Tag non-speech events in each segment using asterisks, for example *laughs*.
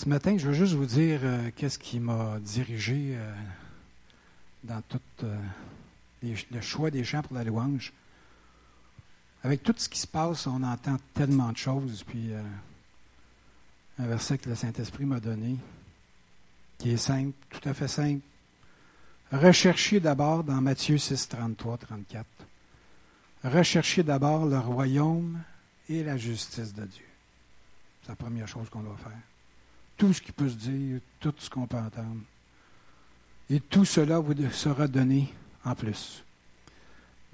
Ce matin, je veux juste vous dire euh, qu'est-ce qui m'a dirigé euh, dans tout euh, le choix des chants pour la louange. Avec tout ce qui se passe, on entend tellement de choses. Puis un verset que le Saint-Esprit m'a donné, qui est simple, tout à fait simple. Recherchez d'abord dans Matthieu 6, 33, 34. Recherchez d'abord le royaume et la justice de Dieu. C'est la première chose qu'on doit faire. Tout ce qui peut se dire, tout ce qu'on peut entendre. Et tout cela vous sera donné en plus.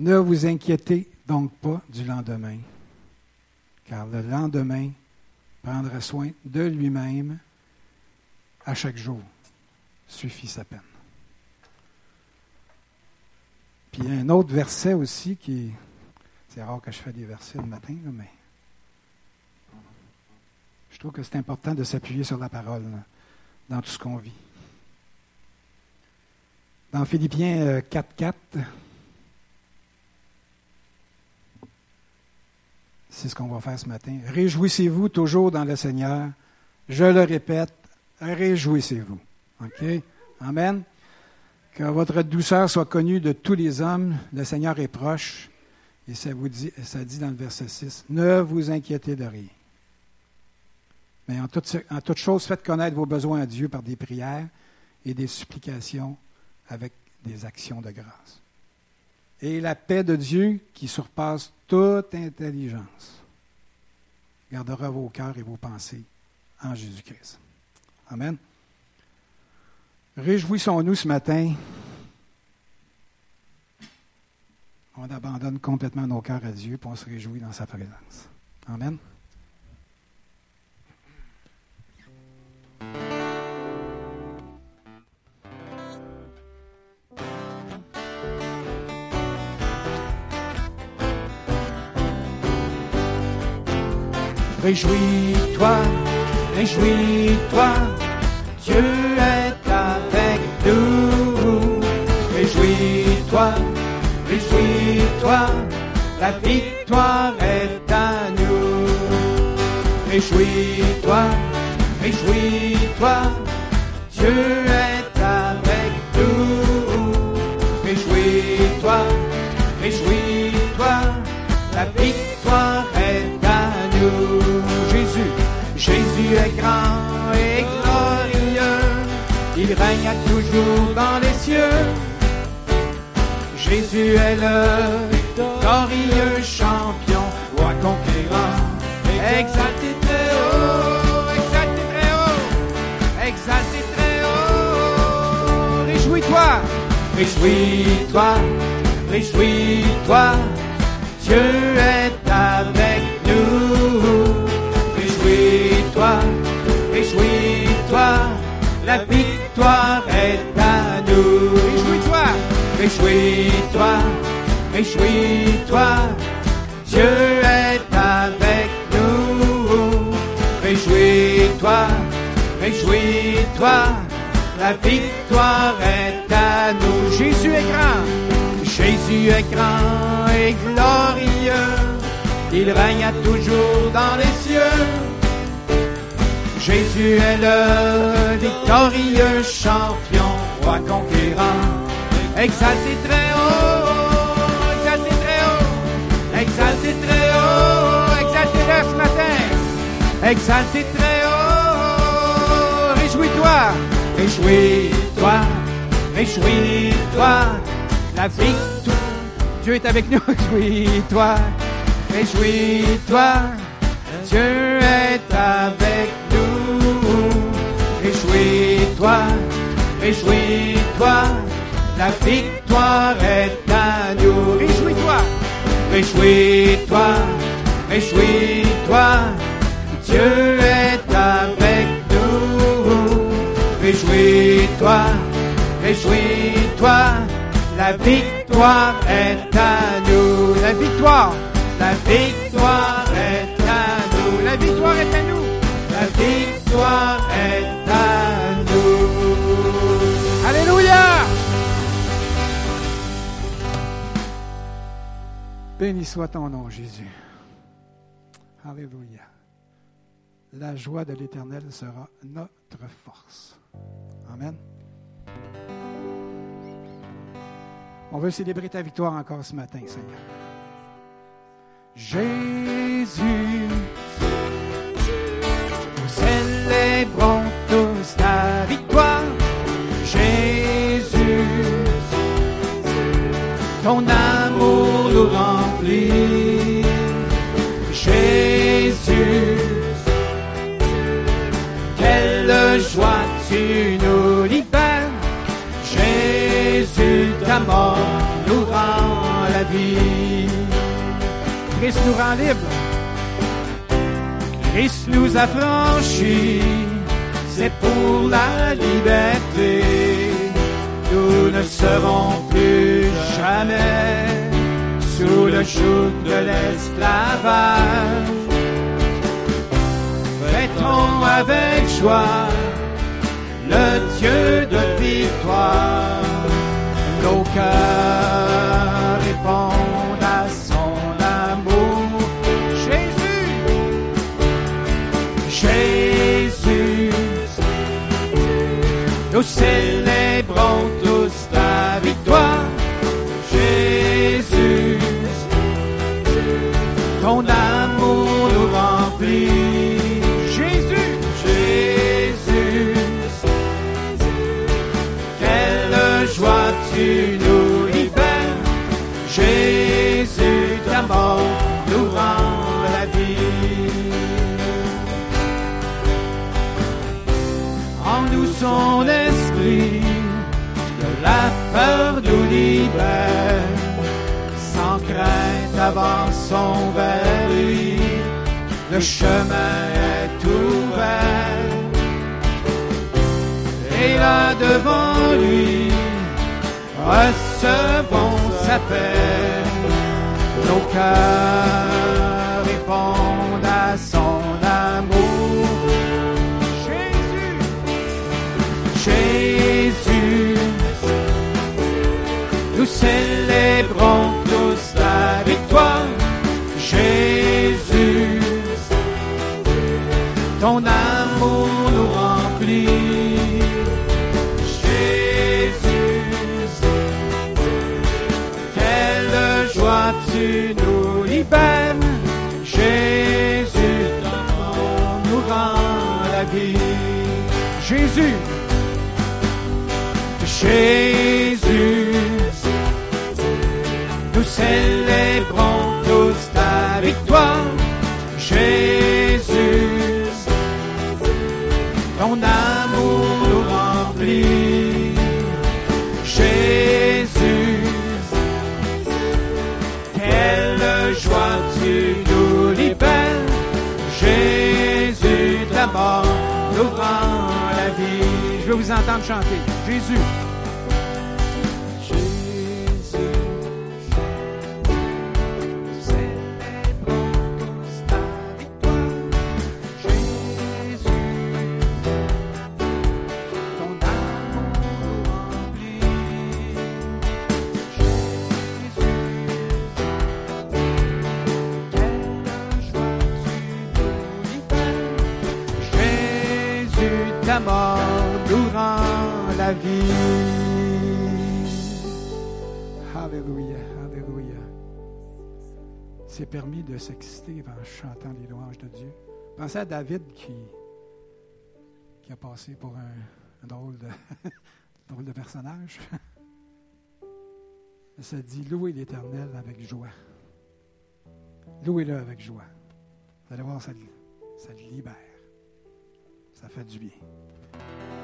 Ne vous inquiétez donc pas du lendemain, car le lendemain prendra soin de lui-même à chaque jour. Suffit sa peine. Puis il y a un autre verset aussi qui. C'est rare que je fais des versets le matin, mais je trouve que c'est important de s'appuyer sur la parole dans tout ce qu'on vit. Dans Philippiens euh, 4.4, c'est ce qu'on va faire ce matin. Réjouissez-vous toujours dans le Seigneur. Je le répète, réjouissez-vous. OK? Amen. Que votre douceur soit connue de tous les hommes. Le Seigneur est proche. Et ça, vous dit, ça dit dans le verset 6, ne vous inquiétez de rien. Mais en toute, en chose, faites connaître vos besoins à Dieu par des prières et des supplications avec des actions de grâce. Et la paix de Dieu, qui surpasse toute intelligence, gardera vos cœurs et vos pensées en Jésus-Christ. Amen. Réjouissons-nous ce matin. On abandonne complètement nos cœurs à Dieu, on se réjouit dans sa présence. Amen. Réjouis-toi, réjouis-toi, Dieu est avec nous. Réjouis-toi, réjouis-toi, la victoire est à nous. Réjouis-toi, réjouis-toi, Dieu est avec nous. Réjouis-toi, réjouis-toi, la victoire règne à toujours dans les cieux. Jésus est le victorieux champion, roi conquérant, exalté très haut, exalté très haut, exalté très haut. Réjouis-toi, réjouis-toi, réjouis-toi, Dieu est avec nous. Réjouis-toi, réjouis-toi, la victoire est à nous. Réjouis-toi, réjouis-toi, réjouis-toi, Dieu est avec nous. Réjouis-toi, réjouis-toi, la victoire est à nous. Jésus est grand, Jésus est grand et glorieux, il règne toujours dans les cieux. Jésus est le victorieux champion, roi conquérant, exalté très haut, exalté très haut, exalté très haut, exalté là ce matin, exalté très haut, réjouis-toi, réjouis-toi, réjouis-toi, la victoire, Dieu est avec nous, *laughs* réjouis-toi, réjouis-toi, Dieu est avec nous. Réjouis-toi, réjouis-toi, la victoire est à nous. Réjouis-toi, réjouis-toi, réjouis-toi, Dieu est avec nous. Réjouis-toi, réjouis-toi, la victoire est à nous. La victoire, la victoire est à nous. La victoire est à nous. La victoire est à nous. Alléluia! Béni soit ton nom, Jésus. Alléluia. La joie de l'Éternel sera notre force. Amen. On veut célébrer ta victoire encore ce matin, Seigneur. Jésus, célébrons tous ta victoire. Jésus, ton amour nous remplit. Jésus, quelle joie tu nous libères. Jésus, ta mort nous rend la vie. Christ nous rend libre. Christ nous a franchis. C'est pour la liberté. Nous ne serons plus jamais sous le joug de l'esclavage. Fêtons avec joie le Dieu de victoire. Nos cœurs répondent nous célébrons tous ta victoire. Jésus, ton amour nous remplit. Jésus, Jésus, quelle joie tu nous libères. Jésus, ta mort nous rend la vie. En nous son la peur nous libère. Sans crainte avançons vers lui, le chemin est ouvert. Et là devant lui, recevons sa paix. Nos cœurs célébrons tous ta victoire. Jésus, ton amour nous remplit. Jésus, quelle joie tu nous libères. Jésus, nous rend la vie. Jésus, Jésus, célébrons tous ta victoire. Jésus, ton amour nous remplit. Jésus, quelle joie tu nous libères. Jésus, ta mort nous rend la vie. Je veux vous entendre chanter. Jésus. La vie. Alléluia, Alléluia. C'est permis de s'exciter en chantant les louanges de Dieu. Pensez à David qui, qui a passé pour un, un drôle, de, *laughs* drôle de personnage. Dit louez l'Éternel avec joie. Louez-le avec joie. Vous allez voir, ça, ça libère. Ça fait du bien.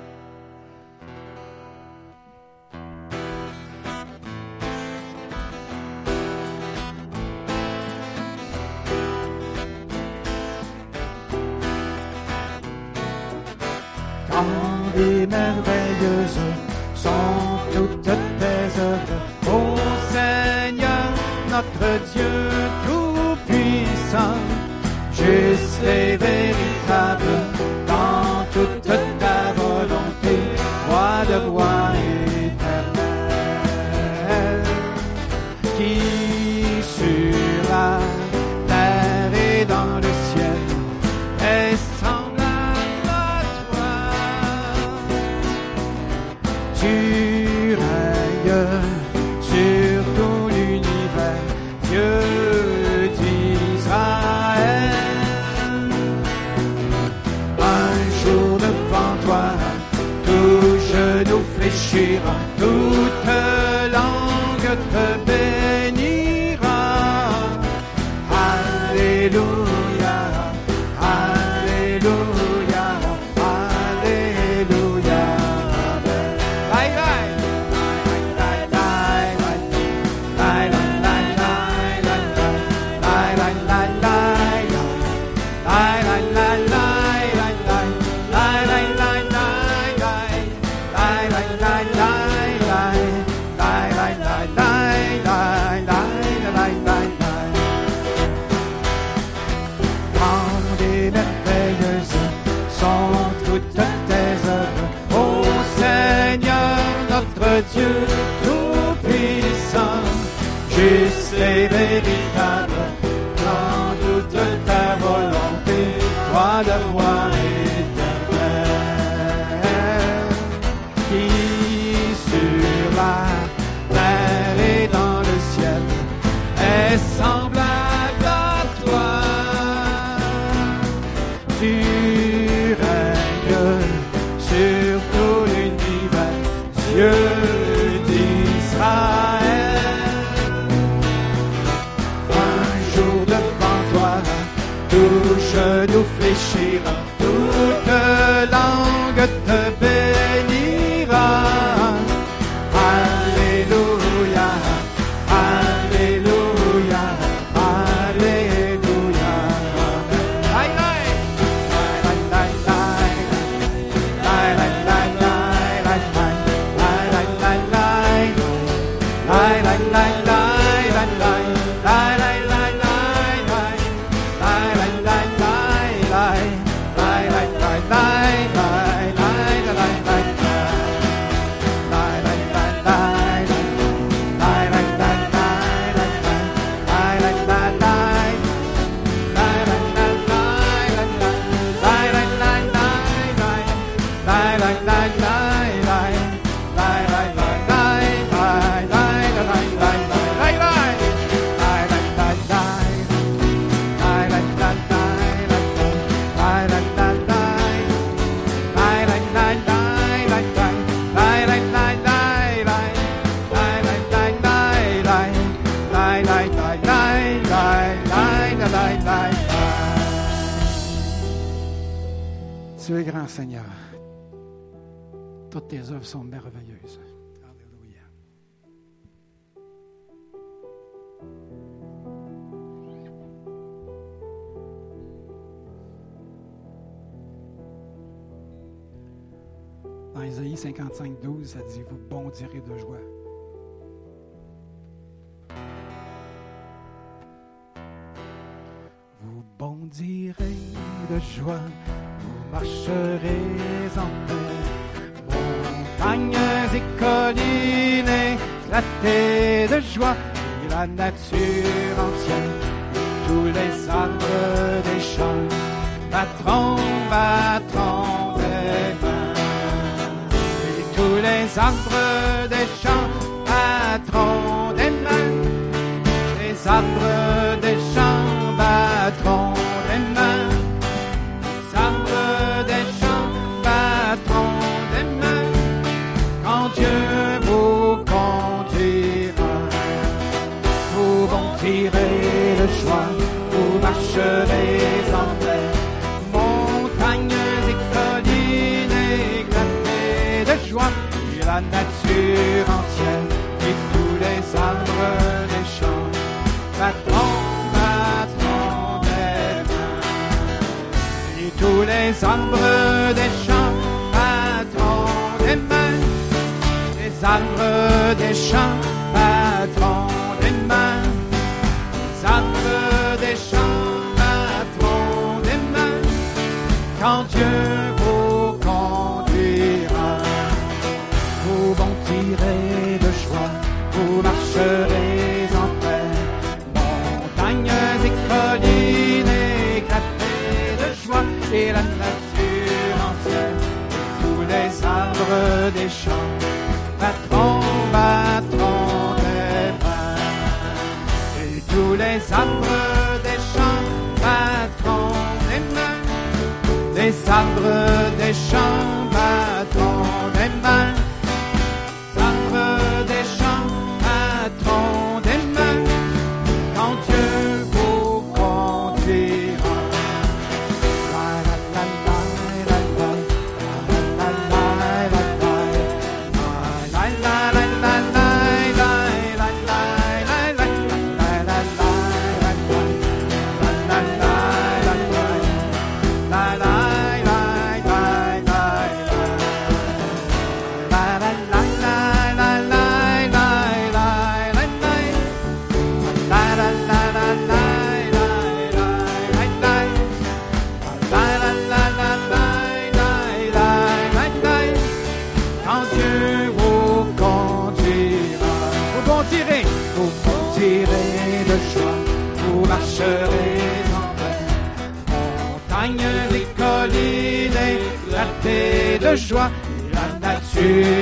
Merveilleuses sont toutes tes œuvres, ô Seigneur, notre Dieu tout-puissant, juste et fléchira dit, vous bondirez de joie. Vous bondirez de joie, vous marcherez en paix. Montagnes et collines éclatées de joie, et la nature entière, tous les arbres des champs battront, battront. centre des descend sabre joie, et la nature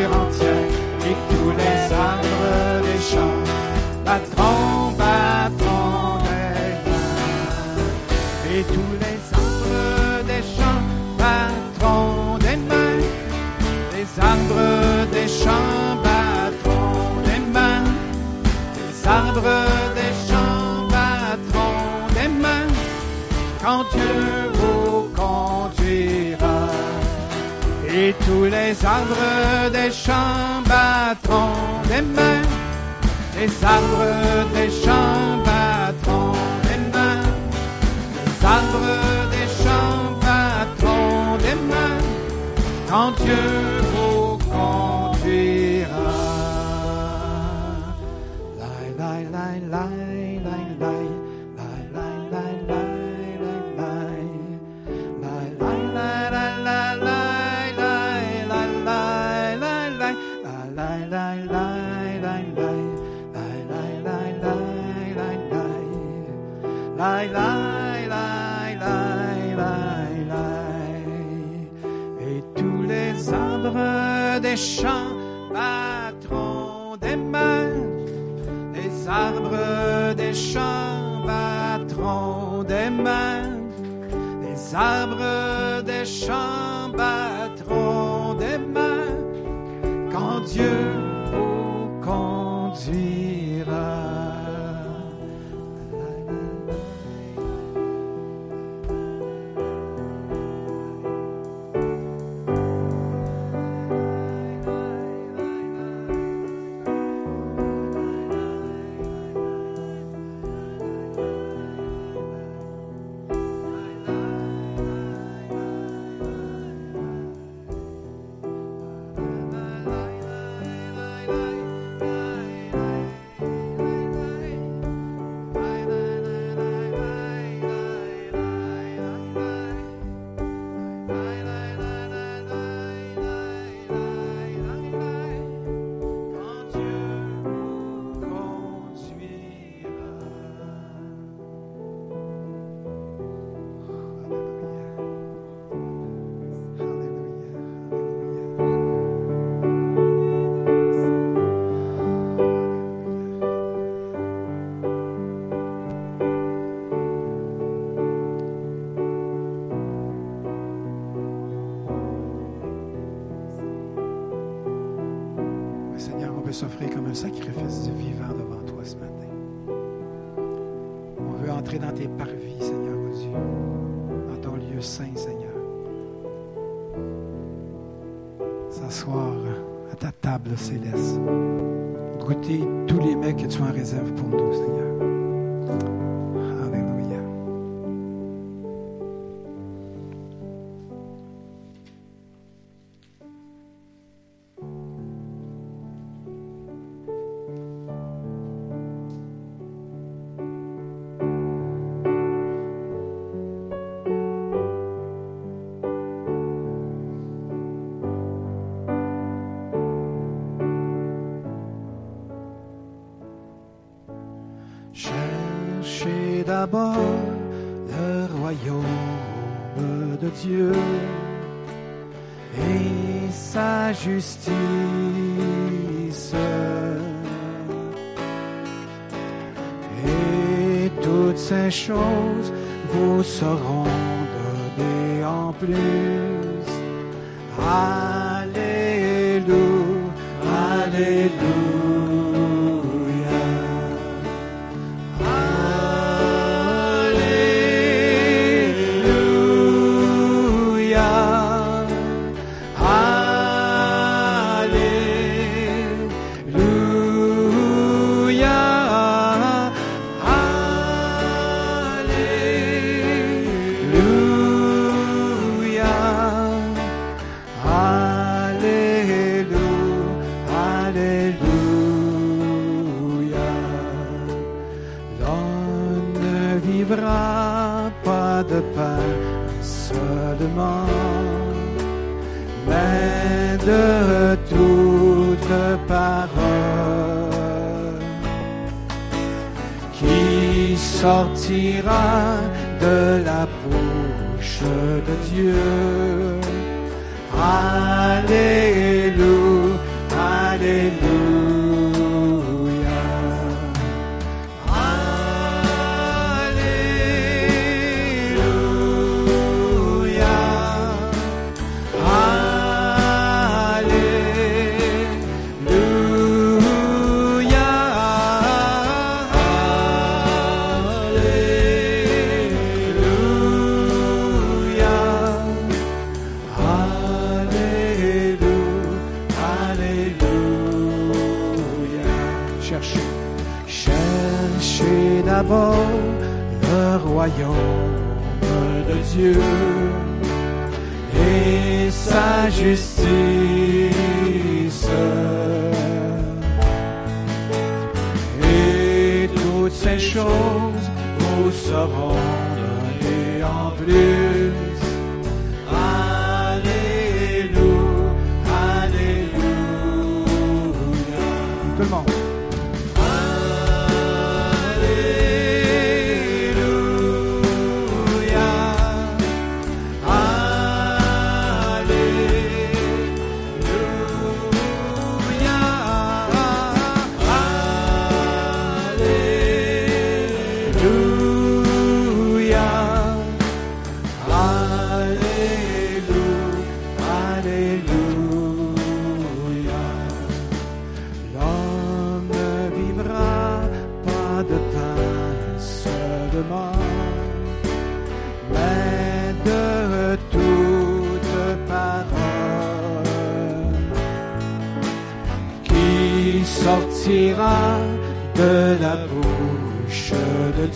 vous seront données en plus. mais de toute parole qui sortira de la bouche de Dieu. Alléluia, Alléluia.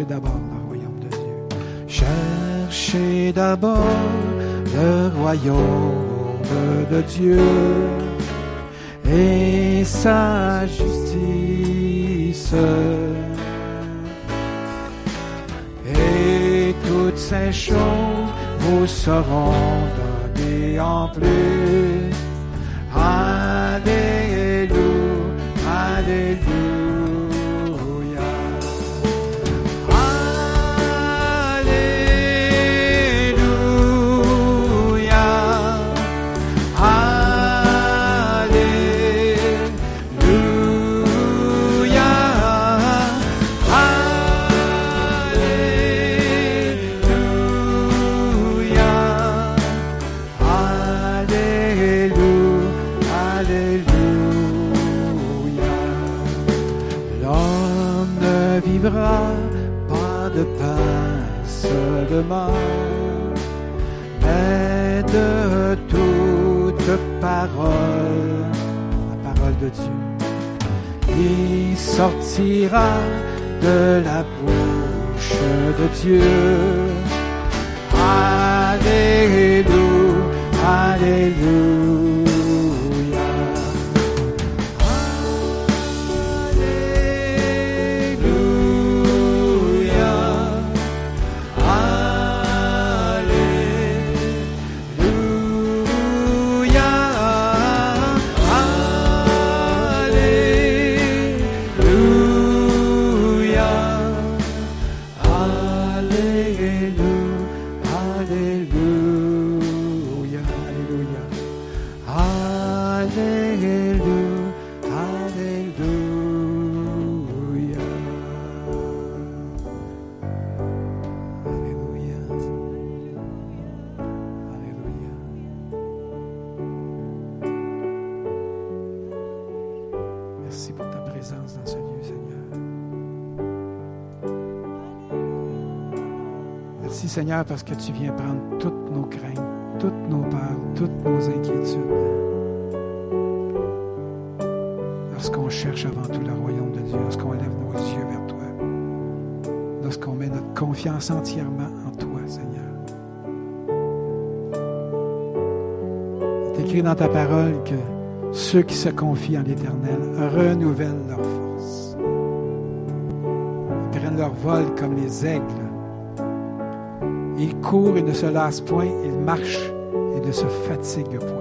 cherchez d'abord le royaume de Dieu. Cherchez d'abord le royaume de Dieu et sa justice. Et toutes ces choses vous seront données en plus. Alléluia, Alléluia. Sortira de la bouche de Dieu. Alléluia, Alléluia. Seigneur, parce que tu viens prendre toutes nos craintes, toutes nos peurs, toutes nos inquiétudes. Lorsqu'on cherche avant tout le royaume de Dieu, lorsqu'on lève nos yeux vers toi, lorsqu'on met notre confiance entièrement en toi, Seigneur. C'est écrit dans ta parole que ceux qui se confient en l'Éternel renouvellent leur force. Ils prennent leur vol comme les aigles il court et ne se lasse point, il marche et ne se fatigue point.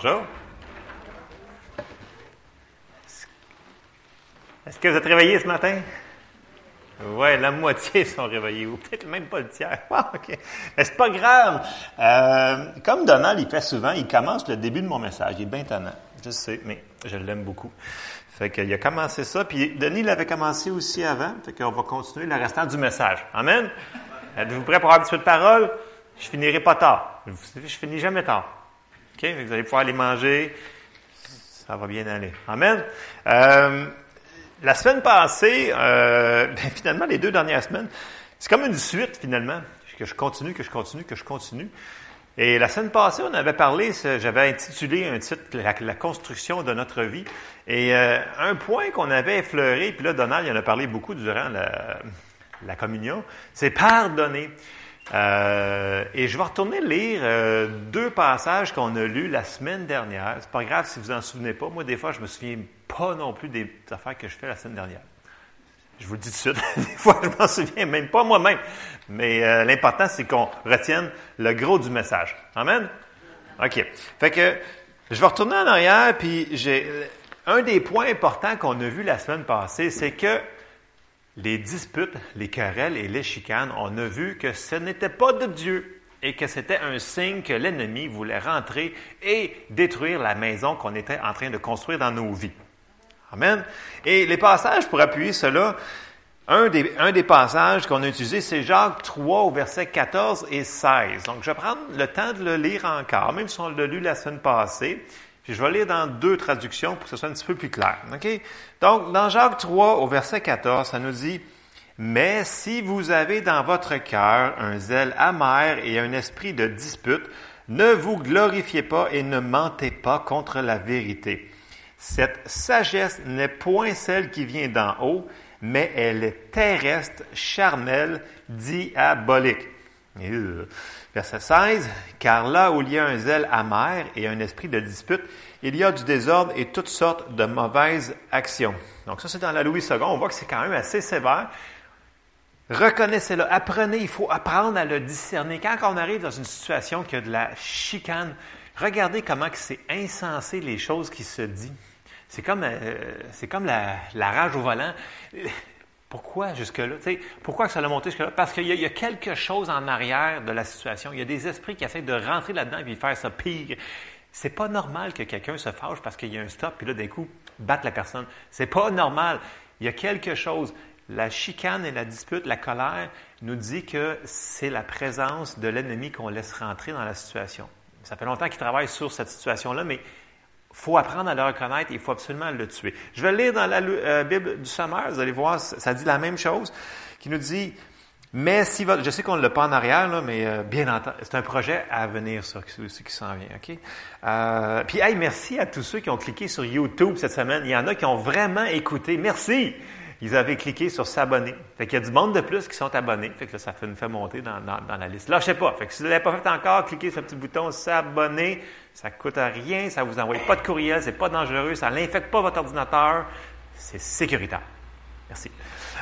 Bonjour. Est-ce que vous êtes réveillés ce matin? Oui, la moitié sont réveillés, ou peut-être même pas le tiers. *laughs* Ah, OK. Mais c'est pas grave. Euh, comme Donald, il fait souvent, il commence le début de mon message. Il est bien tannant. Je sais, mais je l'aime beaucoup. Fait qu'il a commencé ça, puis Denis l'avait commencé aussi avant. Fait qu'on va continuer le restant du message. Amen? Êtes-vous prêts pour avoir un petit peu de parole? Je finirai pas tard. Je finis jamais tard. Vous allez pouvoir aller manger. Ça va bien aller. Amen. Euh, la semaine passée, euh, *laughs* ben, finalement, les deux dernières semaines, c'est comme une suite finalement, que je continue, que je continue, que je continue. Et la semaine passée, on avait parlé, j'avais intitulé un titre, la, construction de notre vie. Et euh, un point qu'on avait effleuré, puis là, Donald il en a parlé beaucoup durant la communion, c'est pardonner. Euh, et je vais retourner lire euh, deux passages qu'on a lus la semaine dernière. C'est pas grave si vous en souvenez pas. Moi, des fois, je me souviens pas non plus des affaires que je fais la semaine dernière. Je vous le dis tout de suite. *laughs* Des fois, je m'en souviens même pas moi-même. Mais euh, l'important, c'est qu'on retienne le gros du message. Amen? OK. Fait que je vais retourner en arrière, puis j'ai un des points importants qu'on a vu la semaine passée, c'est que les disputes, les querelles et les chicanes, on a vu que ce n'était pas de Dieu et que c'était un signe que l'ennemi voulait rentrer et détruire la maison qu'on était en train de construire dans nos vies. Amen. Et les passages pour appuyer cela, un des, passages qu'on a utilisé, c'est Jacques 3 au verset 14 et 16. Donc, je vais prendre le temps de le lire encore, même si on l'a lu la semaine passée. Je vais lire dans deux traductions pour que ce soit un petit peu plus clair. Donc, dans Jacques 3 au verset 14, ça nous dit, mais si vous avez dans votre cœur un zèle amer et un esprit de dispute, ne vous glorifiez pas et ne mentez pas contre la vérité. Cette sagesse n'est point celle qui vient d'en haut, mais elle est terrestre, charnelle, diabolique. Et, Verset 16, car là où il y a un zèle amer et un esprit de dispute, il y a du désordre et toutes sortes de mauvaises actions. Donc ça, c'est dans la Louis II. On voit que c'est quand même assez sévère. Reconnaissez-le, apprenez, il faut apprendre à le discerner. Quand on arrive dans une situation qui a de la chicane, regardez comment c'est insensé les choses qui se disent. C'est comme, euh, comme la rage au volant. Pourquoi jusque-là? Pourquoi ça l'a monté jusque-là? Parce qu'il y, a- quelque chose en arrière de la situation. Il y a des esprits qui essaient de rentrer là-dedans et de faire ça pire. C'est pas normal que quelqu'un se fâche parce qu'il y a un stop, puis là, d'un coup, battre la personne. C'est pas normal. Il y a quelque chose. La chicane et la dispute, la colère, nous dit que c'est la présence de l'ennemi qu'on laisse rentrer dans la situation. Ça fait longtemps qu'il travaille sur cette situation-là, mais faut apprendre à le reconnaître et il faut absolument le tuer. Je vais le lire dans la euh, Bible du Sommaire, vous allez voir, ça dit la même chose, qui nous dit, mais si votre, je sais qu'on ne l'a pas en arrière, là, mais euh, bien entendu, c'est un projet à venir, ça, qui, qui s'en vient, OK? Euh, puis, hey, merci à tous ceux qui ont cliqué sur YouTube cette semaine. Il y en a qui ont vraiment écouté. Merci! ils avaient cliqué sur s'abonner. Fait qu'il y a du monde de plus qui sont abonnés. Fait que là, ça nous fait monter dans, dans, dans la liste. Lâchez pas. Fait que si vous ne l'avez pas fait encore, cliquez sur le petit bouton s'abonner. Ça coûte rien, ça vous envoie pas de courriel, c'est pas dangereux, ça n'infecte pas votre ordinateur. C'est sécuritaire. Merci.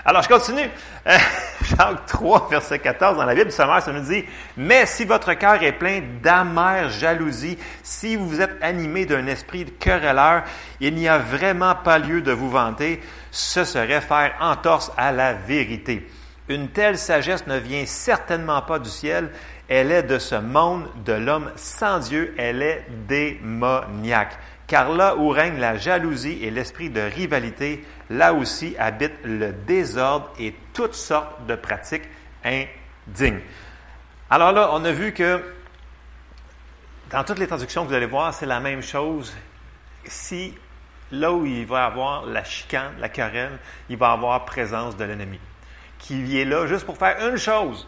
Alors, je continue. Euh, *laughs* Jacques 3, verset 14, dans la Bible du sommaire, ça nous dit, Mais si votre cœur est plein d'amère jalousie, si vous êtes animé d'un esprit de querelleur, il n'y a vraiment pas lieu de vous vanter, ce serait faire entorse à la vérité. Une telle sagesse ne vient certainement pas du ciel, elle est de ce monde, de l'homme sans Dieu, elle est démoniaque. Car là où règne la jalousie et l'esprit de rivalité, là aussi habite le désordre et toutes sortes de pratiques indignes. Alors là, on a vu que dans toutes les traductions que vous allez voir, c'est la même chose. Si là où il va y avoir la chicane, la querelle, il va y avoir présence de l'ennemi, qui est là juste pour faire une chose,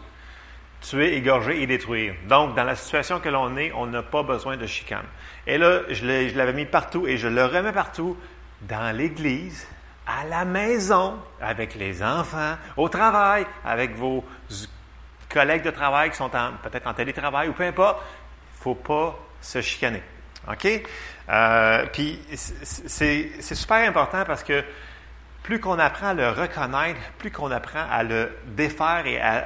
tuer, égorger et détruire. Donc, dans la situation que l'on est, on n'a pas besoin de chicane. Et là, je l'avais mis partout et je le remets partout, dans l'Église, à la maison, avec les enfants, au travail, avec vos collègues de travail qui sont peut-être en télétravail ou peu importe. Il ne faut pas se chicaner. OK? Euh, puis, c'est super important parce que plus qu'on apprend à le reconnaître, plus qu'on apprend à le défaire et à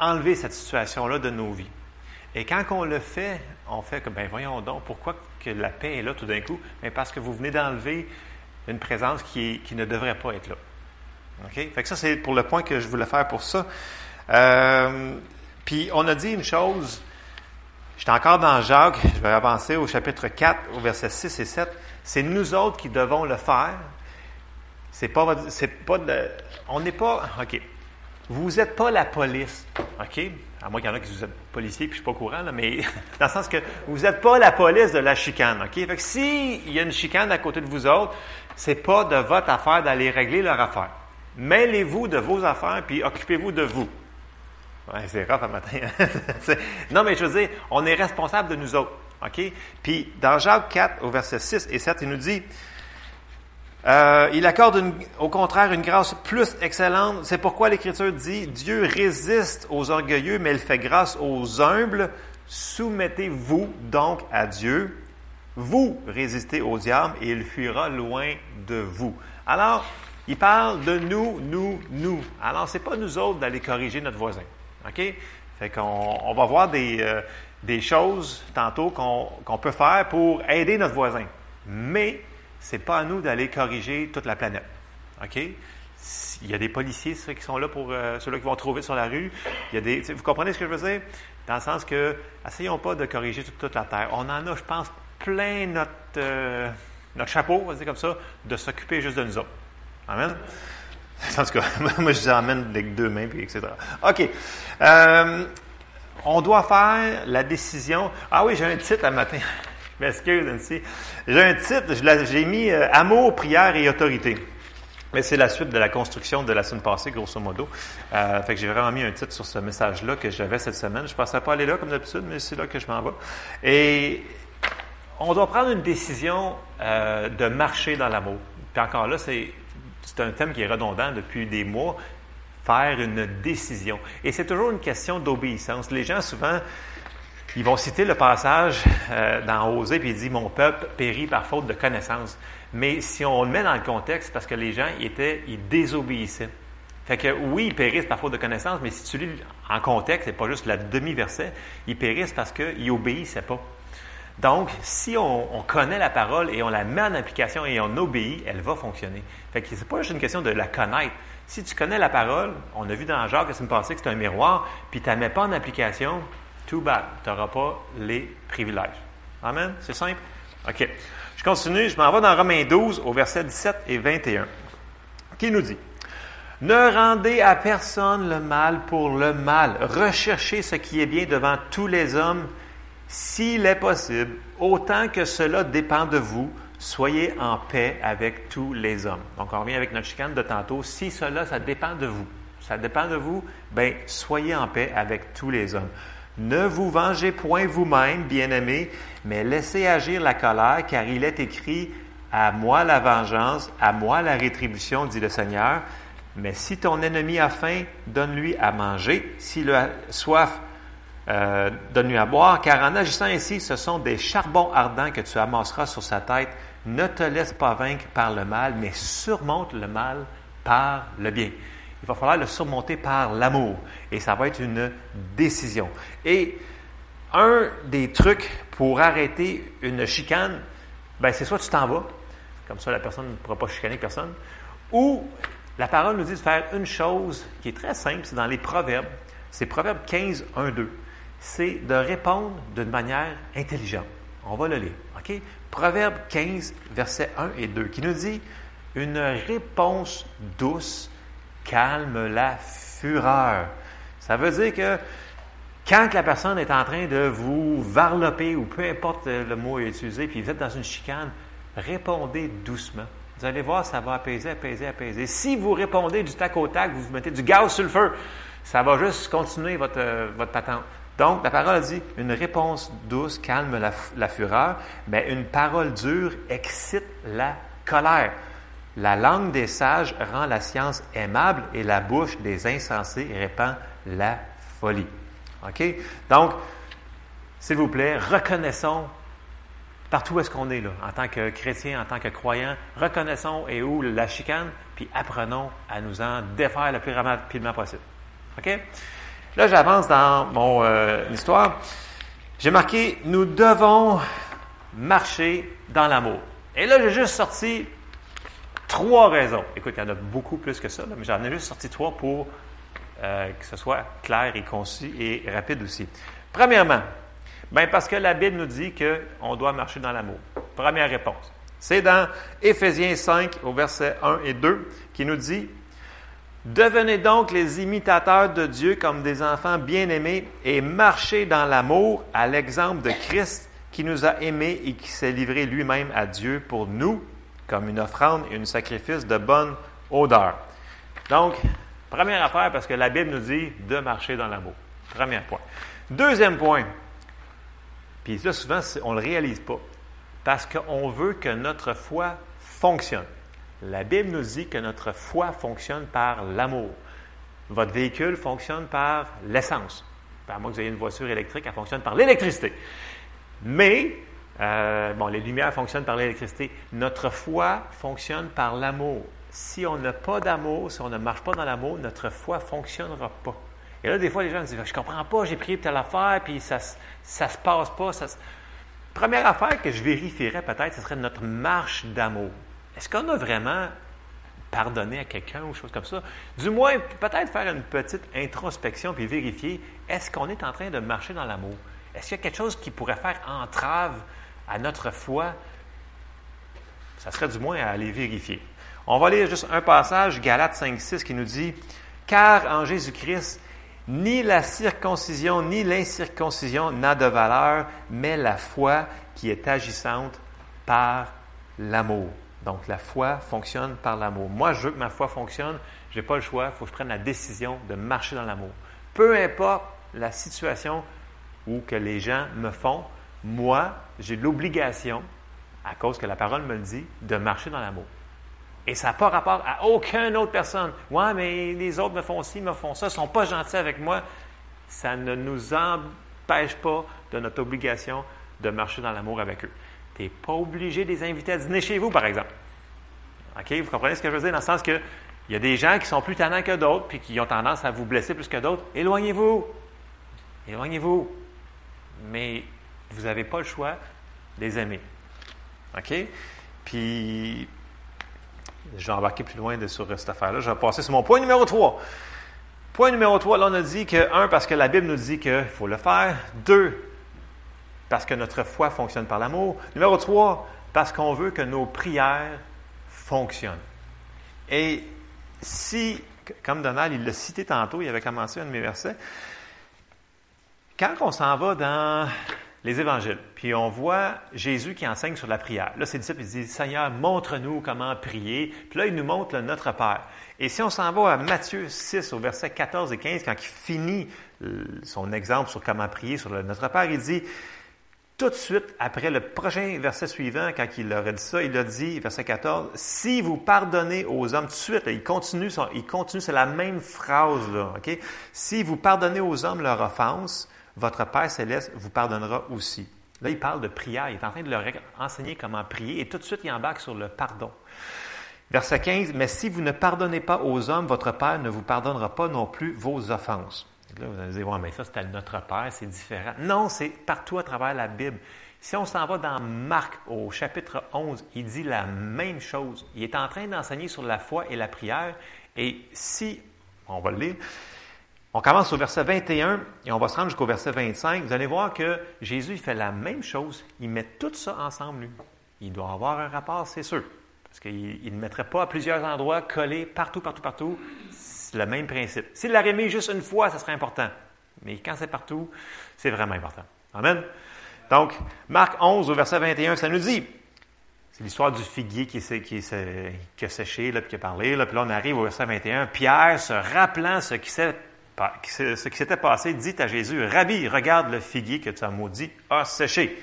enlever cette situation-là de nos vies. Et quand on le fait, on fait que, ben voyons donc, pourquoi que la paix est là tout d'un coup? Ben parce que vous venez d'enlever une présence qui, qui ne devrait pas être là. OK? Fait que ça, c'est pour le point que je voulais faire pour ça. Euh, puis, on a dit une chose, j'étais encore dans Jacques, je vais avancer au chapitre 4, au verset 6 et 7. C'est nous autres qui devons le faire. C'est pas, c'est pas de, on n'est pas, OK. Vous n'êtes pas la police, OK? À moins qu'il y en a qui vous êtes policier puis je suis pas au courant, là, mais *laughs* dans le sens que vous n'êtes pas la police de la chicane, OK? Fait que s'il y a une chicane à côté de vous autres, c'est pas de votre affaire d'aller régler leur affaire. Mêlez-vous de vos affaires puis occupez-vous de vous. Ouais, c'est rare un matin. hein? *laughs* Non, mais je veux dire, on est responsable de nous autres. OK? Puis, dans Jacques 4, au verset 6 et 7, il nous dit euh, il accorde une- au contraire une grâce plus excellente. C'est pourquoi l'Écriture dit Dieu résiste aux orgueilleux, mais il fait grâce aux humbles. Soumettez-vous donc à Dieu. Vous résistez au diable et il fuira loin de vous. Alors, il parle de nous, nous, nous. Alors, c'est pas nous autres d'aller corriger notre voisin. OK? Fait qu'on on va voir des, euh, des choses tantôt qu'on qu'on peut faire pour aider notre voisin. Mais c'est pas à nous d'aller corriger toute la planète. OK? Il y a des policiers, ceux qui sont là pour euh, ceux-là qui vont trouver sur la rue. Vous comprenez ce que je veux dire? Dans le sens que, essayons pas de corriger toute, toute la terre. On en a, je pense, plein notre, euh, notre chapeau, on va dire comme ça, de s'occuper juste de nous autres. Amen? *laughs* En tout cas, *laughs* moi, je dis amène avec deux mains, puis etc. OK. Euh, on doit faire la décision. Ah oui, j'ai un titre à matin. *laughs* M'excuse. J'ai un titre, j'ai mis euh, Amour, prière et autorité. Mais c'est la suite de la construction de la semaine passée, grosso modo. Euh, fait que j'ai vraiment mis un titre sur ce message-là que j'avais cette semaine. Je ne pensais pas aller là comme d'habitude, mais c'est là que je m'en vais. Et on doit prendre une décision euh, de marcher dans l'amour. Puis encore là, c'est un thème qui est redondant depuis des mois. Faire une décision. Et c'est toujours une question d'obéissance. Les gens, souvent, ils vont citer le passage euh, dans Osée, puis il dit Mon peuple périt par faute de connaissance. Mais si on le met dans le contexte, parce que les gens étaient, ils désobéissaient. Fait que oui, ils périssent par faute de connaissance, mais si tu lis en contexte, c'est pas juste la demi-verset, ils périssent parce qu'ils obéissaient pas. Donc, si on, on connaît la parole et on la met en application et on obéit, elle va fonctionner. Fait que c'est pas juste une question de la connaître. Si tu connais la parole, on a vu dans Jacques la semaine passée que c'est un miroir, puis tu la mets pas en application, too bad, tu n'auras pas les privilèges. Amen? C'est simple? OK. Je continue, je m'en vais dans Romains 12 au verset 17 et 21. Qui nous dit? Ne rendez à personne le mal pour le mal. Recherchez ce qui est bien devant tous les hommes, s'il est possible, autant que cela dépend de vous, soyez en paix avec tous les hommes. Donc, on revient avec notre chicane de tantôt. Si cela, ça dépend de vous, ça dépend de vous, ben, soyez en paix avec tous les hommes. Ne vous vengez point vous-même, bien-aimés, mais laissez agir la colère, car il est écrit, à moi la vengeance, à moi la rétribution, dit le Seigneur. Mais si ton ennemi a faim, donne-lui à manger. S'il a soif, euh, donne-lui à boire, car en agissant ainsi, ce sont des charbons ardents que tu amasseras sur sa tête. Ne te laisse pas vaincre par le mal, mais surmonte le mal par le bien. Il va falloir le surmonter par l'amour. Et ça va être une décision. Et un des trucs pour arrêter une chicane, ben c'est soit tu t'en vas, comme ça la personne ne pourra pas chicaner personne, ou la parole nous dit de faire une chose qui est très simple, c'est dans les proverbes. C'est Proverbe 15, 1, 2. C'est de répondre d'une manière intelligente. On va le lire. OK? Proverbe 15, versets 1 et 2, qui nous dit Une réponse douce calme la fureur. Ça veut dire que quand la personne est en train de vous varloper, ou peu importe le mot utilisé, puis vous êtes dans une chicane, répondez doucement. Vous allez voir, ça va apaiser, apaiser, apaiser. Si vous répondez du tac au tac, vous mettez du gaz sur le feu, ça va juste continuer votre, euh, patente. Donc, la parole dit, une réponse douce calme la fureur, mais une parole dure excite la colère. La langue des sages rend la science aimable et la bouche des insensés répand la folie. OK? Donc, s'il vous plaît, reconnaissons partout où est-ce qu'on est là, en tant que chrétien, en tant que croyant, reconnaissons et où la chicane, puis apprenons à nous en défaire le plus rapidement possible. OK? Là, j'avance dans mon euh, histoire. J'ai marqué Nous devons marcher dans l'amour. Et là, j'ai juste sorti trois raisons. Écoute, il y en a beaucoup plus que ça, mais j'en ai juste sorti trois pour euh, que ce soit clair et concis et rapide aussi. Premièrement, ben parce que la Bible nous dit qu'on doit marcher dans l'amour. Première réponse. C'est dans Éphésiens 5 au verset 1 et 2 qui nous dit Devenez donc les imitateurs de Dieu comme des enfants bien-aimés et marchez dans l'amour à l'exemple de Christ qui nous a aimés et qui s'est livré lui-même à Dieu pour nous comme une offrande et un sacrifice de bonne odeur. Donc, première affaire parce que la Bible nous dit de marcher dans l'amour. Premier point. Deuxième point, puis là souvent on ne le réalise pas, parce qu'on veut que notre foi fonctionne. La Bible nous dit que notre foi fonctionne par l'amour. Votre véhicule fonctionne par l'essence. À moins que vous ayez une voiture électrique, elle fonctionne par l'électricité. Mais, euh, bon, les lumières fonctionnent par l'électricité. Notre foi fonctionne par l'amour. Si on n'a pas d'amour, si on ne marche pas dans l'amour, notre foi ne fonctionnera pas. Et là, des fois, les gens me disent Je comprends pas, j'ai prié telle affaire, puis ça ne se passe pas. Première affaire que je vérifierais peut-être, ce serait notre marche d'amour. Est-ce qu'on a vraiment pardonné à quelqu'un ou chose comme ça? Du moins, peut-être faire une petite introspection puis vérifier est-ce qu'on est en train de marcher dans l'amour? Est-ce qu'il y a quelque chose qui pourrait faire entrave à notre foi? Ça serait du moins à aller vérifier. On va lire juste un passage, Galates 5.6, qui nous dit Car en Jésus-Christ, ni la circoncision ni l'incirconcision n'a de valeur, mais la foi qui est agissante par l'amour. Donc la foi fonctionne par l'amour. Moi, je veux que ma foi fonctionne, je n'ai pas le choix, il faut que je prenne la décision de marcher dans l'amour. Peu importe la situation où que les gens me font, moi, j'ai l'obligation, à cause que la parole me le dit, de marcher dans l'amour. Et ça n'a pas rapport à aucune autre personne. Ouais, mais les autres me font ci, me font ça, ne sont pas gentils avec moi. Ça ne nous empêche pas de notre obligation de marcher dans l'amour avec eux. Tu n'es pas obligé de les inviter à dîner chez vous, par exemple. OK? Vous comprenez ce que je veux dire? Dans le sens que il y a des gens qui sont plus tannants que d'autres, puis qui ont tendance à vous blesser plus que d'autres. Éloignez-vous. Éloignez-vous. Mais vous n'avez pas le choix de les aimer. OK? Puis, je vais embarquer plus loin de, sur cette affaire-là. Je vais passer sur mon point numéro 3. Point numéro 3, là, on a dit que, un, parce que la Bible nous dit qu'il faut le faire. Deux, parce que notre foi fonctionne par l'amour. Numéro 3, parce qu'on veut que nos prières fonctionnent. Et si, comme Donald, il l'a cité tantôt, il avait commencé un de mes versets, quand on s'en va dans les évangiles, puis on voit Jésus qui enseigne sur la prière. Là, ses disciples disent Seigneur, montre-nous comment prier. Puis là, il nous montre le Notre Père. Et si on s'en va à Matthieu 6, au verset 14 et 15, quand il finit son exemple sur comment prier sur le Notre Père, il dit tout de suite, après le prochain verset suivant, quand il leur a dit ça, il a dit, verset 14, si vous pardonnez aux hommes, tout de suite, il continue, il continue, c'est la même phrase, là, OK? Si vous pardonnez aux hommes leur offense, votre Père céleste vous pardonnera aussi. Là, il parle de prière, il est en train de leur enseigner comment prier, et tout de suite, il embarque sur le pardon. Verset 15, mais si vous ne pardonnez pas aux hommes, votre Père ne vous pardonnera pas non plus vos offenses. Là, vous allez dire, ouais, mais ça, c'était notre Père, c'est différent. Non, c'est partout à travers la Bible. Si on s'en va dans Marc au chapitre 11, il dit la même chose. Il est en train d'enseigner sur la foi et la prière. Et si, on va le lire, on commence au verset 21 et on va se rendre jusqu'au verset 25. Vous allez voir que Jésus il fait la même chose. Il met tout ça ensemble, lui. Il doit avoir un rapport, c'est sûr. Parce qu'il il ne mettrait pas à plusieurs endroits, collés partout, partout, partout. C'est le même principe. S'il l'aurait mis juste une fois, ça serait important. Mais quand c'est partout, c'est vraiment important. Amen. Donc, Marc 11, au verset 21, ça nous dit, c'est l'histoire du figuier qui, s'est- qui, qui a séché, puis qui a parlé. Là, puis là, on arrive au verset 21. Pierre, se rappelant ce qui s'est- ce qui s'était passé, dit à Jésus, Rabbi, regarde le figuier que tu as maudit, a séché.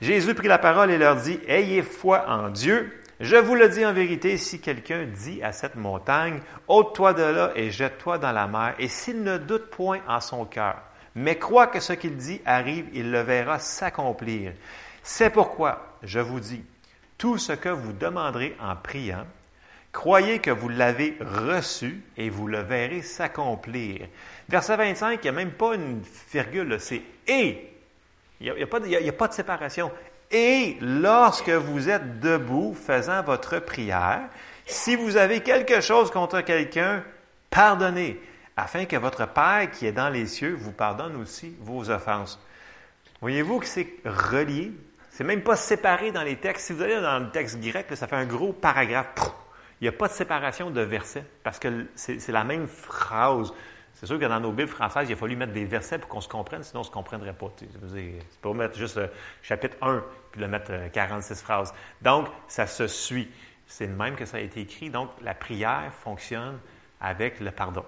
Jésus prit la parole et leur dit, Ayez foi en Dieu. Je vous le dis en vérité, si quelqu'un dit à cette montagne, ôte-toi de là et jette-toi dans la mer, et s'il ne doute point en son cœur, mais croit que ce qu'il dit arrive, il le verra s'accomplir. C'est pourquoi, je vous dis, tout ce que vous demanderez en priant, croyez que vous l'avez reçu et vous le verrez s'accomplir. Verset 25, il n'y a même pas une virgule, c'est et. Il n'y a, pas de- séparation. Et lorsque vous êtes debout faisant votre prière, si vous avez quelque chose contre quelqu'un, pardonnez, afin que votre Père qui est dans les cieux vous pardonne aussi vos offenses. Voyez-vous que c'est relié? C'est même pas séparé dans les textes. Si vous allez dans le texte grec, ça fait un gros paragraphe. Il n'y a pas de séparation de versets parce que c'est la même phrase. C'est sûr que dans nos Bibles françaises, il a fallu mettre des versets pour qu'on se comprenne, sinon on ne se comprendrait pas. C'est pas mettre juste le chapitre 1 puis le mettre euh, 46 phrases. Donc, ça se suit. C'est le même que ça a été écrit. Donc, la prière fonctionne avec le pardon.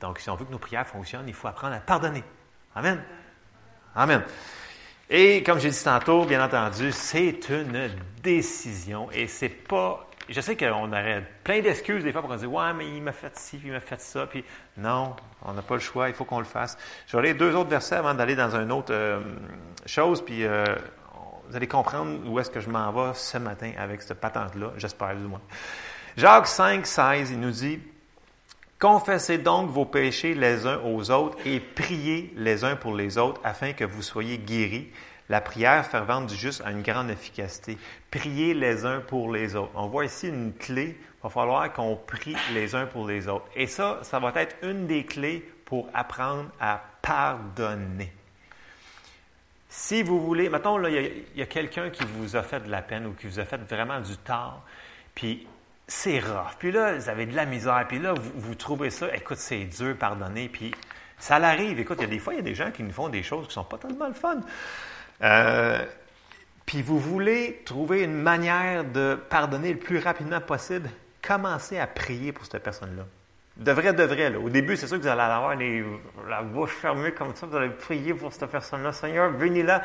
Donc, si on veut que nos prières fonctionnent, il faut apprendre à pardonner. Amen. Amen. Et comme j'ai dit tantôt, bien entendu, c'est une décision et c'est pas. Je sais qu'on aurait plein d'excuses des fois pour dire Ouais, mais il m'a fait ci, puis il m'a fait ça, puis non, on n'a pas le choix, il faut qu'on le fasse. Je vais lire deux autres versets avant d'aller dans une autre euh, chose, puis euh, vous allez comprendre où est-ce que je m'en vais ce matin avec cette patente-là, j'espère du moins. Jacques 5, 16, il nous dit Confessez donc vos péchés les uns aux autres et priez les uns pour les autres afin que vous soyez guéris. La prière fervente du juste a une grande efficacité. Priez les uns pour les autres. On voit ici une clé. Il va falloir qu'on prie les uns pour les autres. Et ça, ça va être une des clés pour apprendre à pardonner. Si vous voulez, mettons, il y a, quelqu'un qui vous a fait de la peine ou qui vous a fait vraiment du tort, puis c'est rough. Puis là, vous avez de la misère. Puis là, vous, trouvez ça, écoute, c'est dur, pardonner. Puis ça l'arrive. Écoute, il y a des fois, il y a des gens qui nous font des choses qui sont pas tellement le fun. Euh, puis vous voulez trouver une manière de pardonner le plus rapidement possible, commencez à prier pour cette personne-là. De vrai, de vrai. Au début, c'est sûr que vous allez avoir les- la bouche fermée comme ça, vous allez prier pour cette personne-là. Seigneur, venez-là.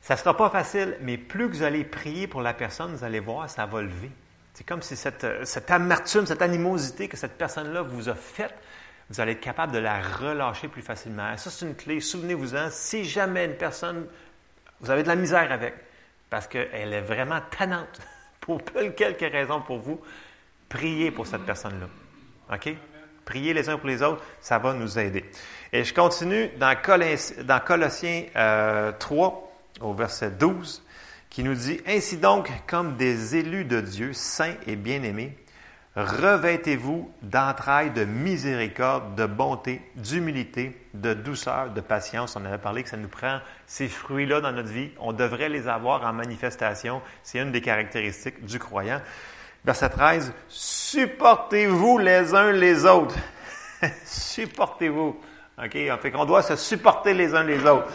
Ça ne sera pas facile, mais plus que vous allez prier pour la personne, vous allez voir, ça va lever. C'est comme si cette amertume, cette animosité que cette personne-là vous a faite, vous allez être capable de la relâcher plus facilement. Ça, c'est une clé. Souvenez-vous-en, si jamais une personne, vous avez de la misère avec, parce qu'elle est vraiment tannante, *laughs* pour *laughs* quelques raisons pour vous, priez pour cette personne-là. OK? Priez les uns pour les autres, ça va nous aider. Et je continue dans, Coloss- dans Colossiens euh, 3, au verset 12, qui nous dit Ainsi donc, comme des élus de Dieu, saints et bien-aimés, revêtez-vous d'entrailles de miséricorde, de bonté, d'humilité, de douceur, de patience. On avait parlé que ça nous prend ces fruits-là dans notre vie. On devrait les avoir en manifestation. C'est une des caractéristiques du croyant. Verset 13, supportez-vous les uns les autres. *laughs* supportez-vous. OK? Fait qu'on doit se supporter les uns les autres.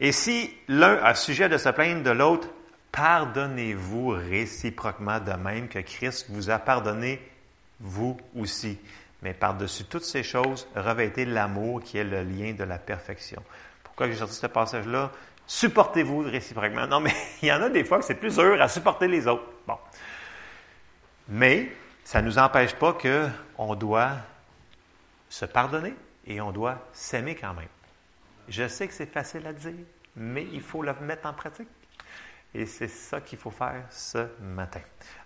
Et si l'un a sujet de se plaindre de l'autre, pardonnez-vous réciproquement de même que Christ vous a pardonné, vous aussi. Mais par-dessus toutes ces choses, revêtez l'amour qui est le lien de la perfection. Pourquoi j'ai sorti ce passage-là? Supportez-vous réciproquement. Non, mais *laughs* il y en a des fois que c'est plus dur à supporter les autres. Bon. Mais ça ne nous empêche pas qu'on doit se pardonner et on doit s'aimer quand même. Je sais que c'est facile à dire, mais il faut le mettre en pratique. Et c'est ça qu'il faut faire ce matin.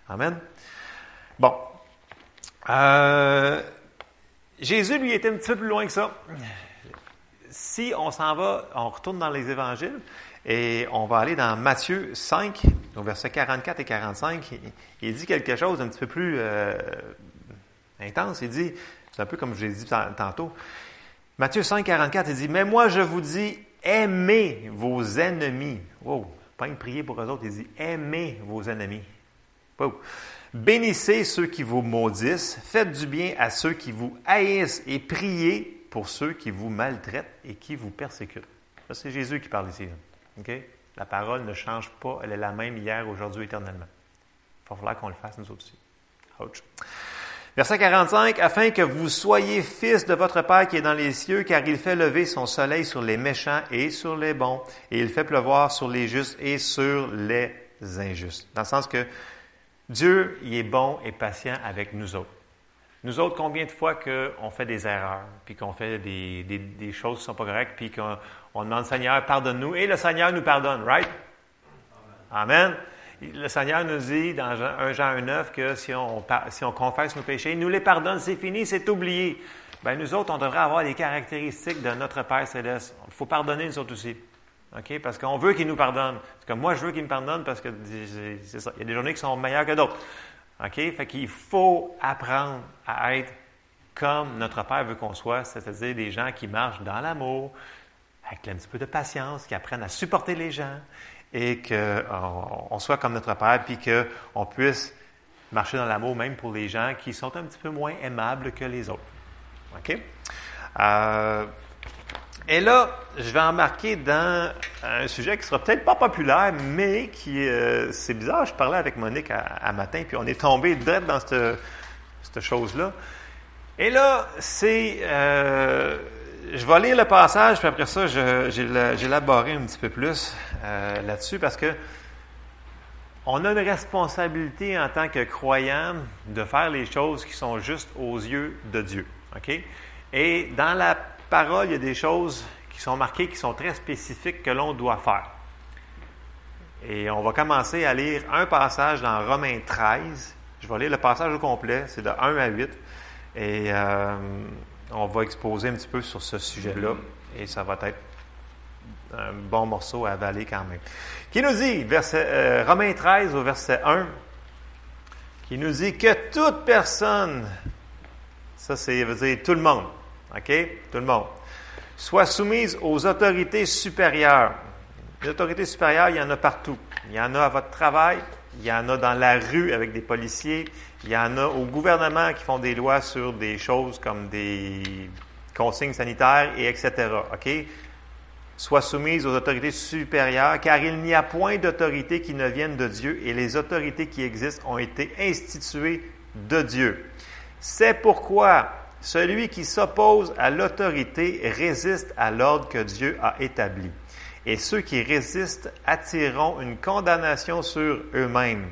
Amen. Bon. Euh, Jésus, lui, était un petit peu plus loin que ça. Si on s'en va, on retourne dans les évangiles et on va aller dans Matthieu 5, au verset 44 et 45. Il, il dit quelque chose un petit peu plus euh, intense. Il dit, c'est un peu comme je l'ai dit tan- tantôt. Matthieu 5, 44, il dit, Mais moi je vous dis, aimez vos ennemis. Wow, pas une prier pour eux autres, il dit, aimez vos ennemis. Wow. Bénissez ceux qui vous maudissent, faites du bien à ceux qui vous haïssent et priez pour ceux qui vous maltraitent et qui vous persécutent. C'est Jésus qui parle ici. là. OK? La parole ne change pas, elle est la même hier, aujourd'hui, éternellement. Il va falloir qu'on le fasse nous aussi. Ouch. Verset 45, afin que vous soyez fils de votre Père qui est dans les cieux, car il fait lever son soleil sur les méchants et sur les bons, et il fait pleuvoir sur les justes et sur les injustes. Dans le sens que Dieu, il est bon et patient avec nous autres. Nous autres, combien de fois qu'on fait des erreurs, puis qu'on fait des, choses qui ne sont pas correctes, puis qu'on on demande Seigneur, pardonne-nous, et le Seigneur nous pardonne, right? Amen. Le Seigneur nous dit dans Jean- 1 Jean 1,9 que si on, confesse nos péchés, il nous les pardonne, c'est fini, c'est oublié. Ben, nous autres, on devrait avoir les caractéristiques de notre Père Céleste. Il faut pardonner nous autres aussi. Parce qu'on veut qu'il nous pardonne. Parce que moi, je veux qu'il me pardonne parce que c'est- c'est ça. Il y a des journées qui sont meilleures que d'autres. OK? Fait qu'il faut apprendre à être comme notre Père veut qu'on soit, c'est-à-dire des gens qui marchent dans l'amour, avec un petit peu de patience, qui apprennent à supporter les gens et qu'on on soit comme notre Père, puis qu'on puisse marcher dans l'amour même pour les gens qui sont un petit peu moins aimables que les autres. OK? Euh, et là, je vais embarquer dans un sujet qui sera peut-être pas populaire, mais qui, euh, c'est bizarre, je parlais avec Monique à, matin, puis on est tombé direct dans cette, chose-là. Et là, c'est, euh, je vais lire le passage, puis après ça, élaboré un petit peu plus euh, là-dessus, parce que on a une responsabilité en tant que croyant de faire les choses qui sont justes aux yeux de Dieu. OK? Et dans la parole, il y a des choses qui sont marquées, qui sont très spécifiques que l'on doit faire. Et on va commencer à lire un passage dans Romains 13. Je vais lire le passage au complet, c'est de 1 à 8. Et euh, on va exposer un petit peu sur ce sujet-là. Et ça va être un bon morceau à avaler quand même. Qui nous dit, verset, euh, Romains 13 au verset 1, qui nous dit que toute personne, ça c'est veut dire tout le monde, OK? Tout le monde, soit soumise aux autorités supérieures. Les autorités supérieures, il y en a partout. Il y en a à votre travail, il y en a dans la rue avec des policiers, il y en a au gouvernement qui font des lois sur des choses comme des consignes sanitaires et etc. OK? Soit soumise aux autorités supérieures, car il n'y a point d'autorité qui ne vienne de Dieu et les autorités qui existent ont été instituées de Dieu. C'est pourquoi celui qui s'oppose à l'autorité résiste à l'ordre que Dieu a établi. Et ceux qui résistent attireront une condamnation sur eux-mêmes.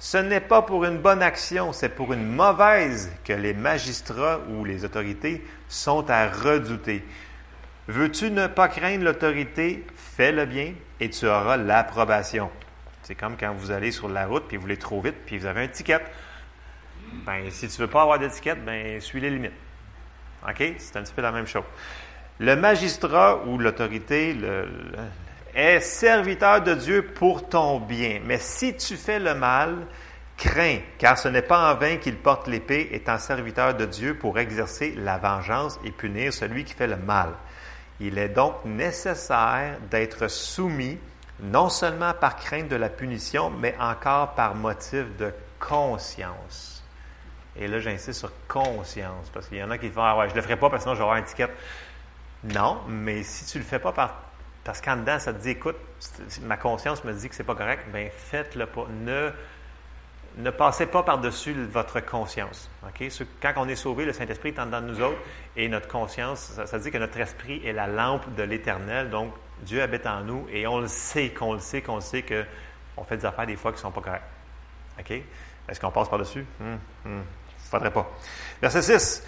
Ce n'est pas pour une bonne action, c'est pour une mauvaise que les magistrats ou les autorités sont à redouter. Veux-tu ne pas craindre l'autorité? Fais le bien et tu auras l'approbation. C'est comme quand vous allez sur la route puis vous voulez trop vite puis vous avez un ticket. Ben, si tu veux pas avoir d'étiquette, ben, suis les limites. OK? C'est un petit peu la même chose. Le magistrat ou l'autorité est serviteur de Dieu pour ton bien. Mais si tu fais le mal, crains, car ce n'est pas en vain qu'il porte l'épée, étant serviteur de Dieu pour exercer la vengeance et punir celui qui fait le mal. Il est donc nécessaire d'être soumis, non seulement par crainte de la punition, mais encore par motif de conscience. Et là, j'insiste sur conscience, parce qu'il y en a qui font Ah ouais, je le ferai pas parce que sinon j'aurai un ticket. Non, mais si tu ne le fais pas par, parce qu'en dedans, ça te dit écoute, ma conscience me dit que c'est pas correct, bien faites-le pas. Ne, ne passez pas par-dessus votre conscience. Quand on est sauvé, le Saint-Esprit est en dedans de nous autres et notre conscience, ça, ça dit que notre esprit est la lampe de l'Éternel. Donc, Dieu habite en nous et on le sait, qu'on le sait, qu'on le sait qu'on fait des affaires des fois qui ne sont pas correctes. OK? Est-ce qu'on passe par-dessus? Hum, hum, pas. Verset 6.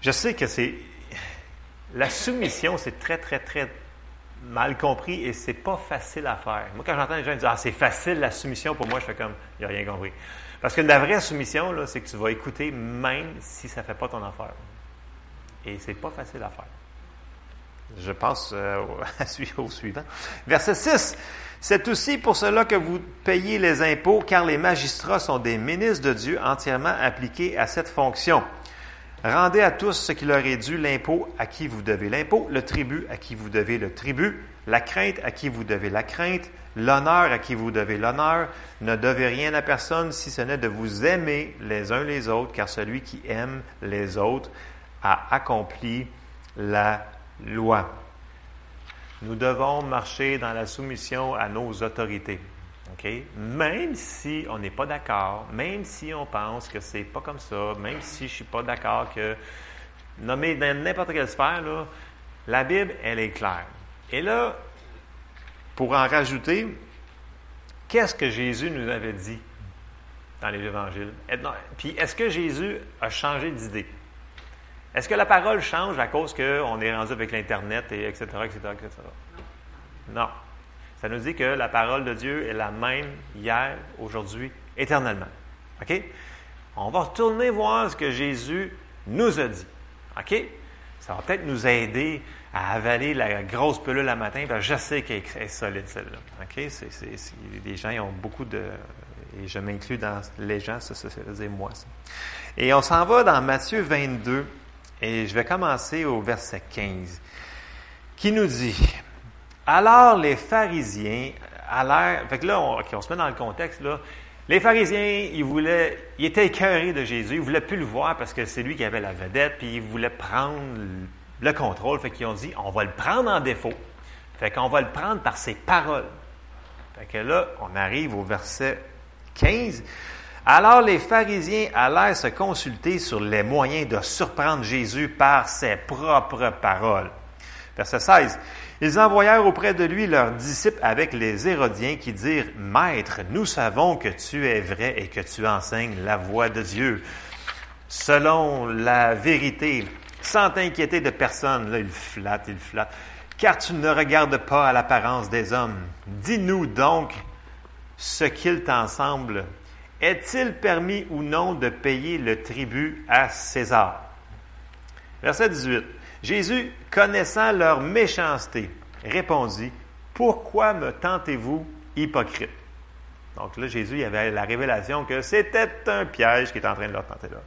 Je sais que c'est. La soumission, c'est très, très, très mal compris et c'est pas facile à faire. Moi, quand j'entends les gens dire Ah, c'est facile la soumission, pour moi, je fais comme Il n'y a rien compris. Parce que la vraie soumission, c'est que tu vas écouter même si ça ne fait pas ton affaire. Et c'est pas facile à faire. Je passe euh, *laughs* au suivant. Verset 6. C'est aussi pour cela que vous payez les impôts, car les magistrats sont des ministres de Dieu entièrement appliqués à cette fonction. Rendez à tous ce qui leur est dû, l'impôt à qui vous devez l'impôt, le tribut à qui vous devez le tribut, la crainte à qui vous devez la crainte, l'honneur à qui vous devez l'honneur. Ne devez rien à personne si ce n'est de vous aimer les uns les autres, car celui qui aime les autres a accompli la loi. Nous devons marcher dans la soumission à nos autorités. Même si on n'est pas d'accord, même si on pense que c'est pas comme ça, même si je suis pas d'accord que nommer dans n'importe quelle sphère, là, la Bible, elle est claire. Et là, pour en rajouter, qu'est-ce que Jésus nous avait dit dans les évangiles? Puis est-ce que Jésus a changé d'idée? Est-ce que la parole change à cause qu'on est rendu avec l'Internet et etc., etc., etc.? Non. Ça nous dit que la parole de Dieu est la même hier, aujourd'hui, éternellement. OK? On va retourner voir ce que Jésus nous a dit. OK? Ça va peut-être nous aider à avaler la grosse pelule le matin, parce que je sais qu'elle est solide, celle-là. OK? C'est, les gens ils ont beaucoup de... Et je m'inclus dans les gens, ça, ça, ça moi. ça. Et on s'en va dans Matthieu 22, et je vais commencer au verset 15, qui nous dit... Alors les pharisiens allèrent. Fait que là, on, on se met dans le contexte. Là. Les pharisiens, ils voulaient. Ils étaient écœurés de Jésus. Ils voulaient plus le voir parce que c'est lui qui avait la vedette, puis ils voulaient prendre le contrôle. Fait qu'ils ont dit on va le prendre en défaut. Fait qu'on va le prendre par ses paroles. Fait que là, on arrive au verset 15. Alors les pharisiens allèrent se consulter sur les moyens de surprendre Jésus par ses propres paroles. Verset 16. Ils envoyèrent auprès de lui leurs disciples avec les Hérodiens qui dirent, Maître, nous savons que tu es vrai et que tu enseignes la voie de Dieu selon la vérité, sans t'inquiéter de personne. Là, il flatte, il flatte. Car tu ne regardes pas à l'apparence des hommes. Dis-nous donc ce qu'il t'en semble. Est-il permis ou non de payer le tribut à César? Verset 18. Jésus, connaissant leur méchanceté, répondit, Pourquoi me tentez-vous, hypocrite? Donc là, Jésus avait la révélation que c'était un piège qui était en train de leur tenter là.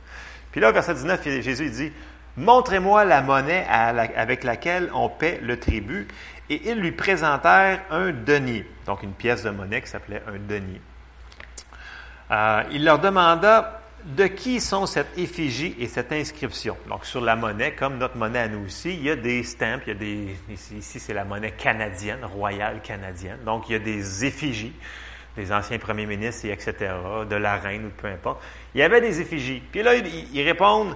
Puis là, verset 19, Jésus dit, Montrez-moi la monnaie avec laquelle on paie le tribut. Et ils lui présentèrent un denier, donc une pièce de monnaie qui s'appelait un denier. Euh, il leur demanda de qui sont cette effigie et cette inscription? Donc, sur la monnaie, comme notre monnaie à nous aussi, il y a des stamps, il y a des, ici, c'est la monnaie canadienne, royale canadienne. Donc, il y a des effigies des anciens premiers ministres, et etc., de la reine ou peu importe. Il y avait des effigies. Puis là, ils, répondent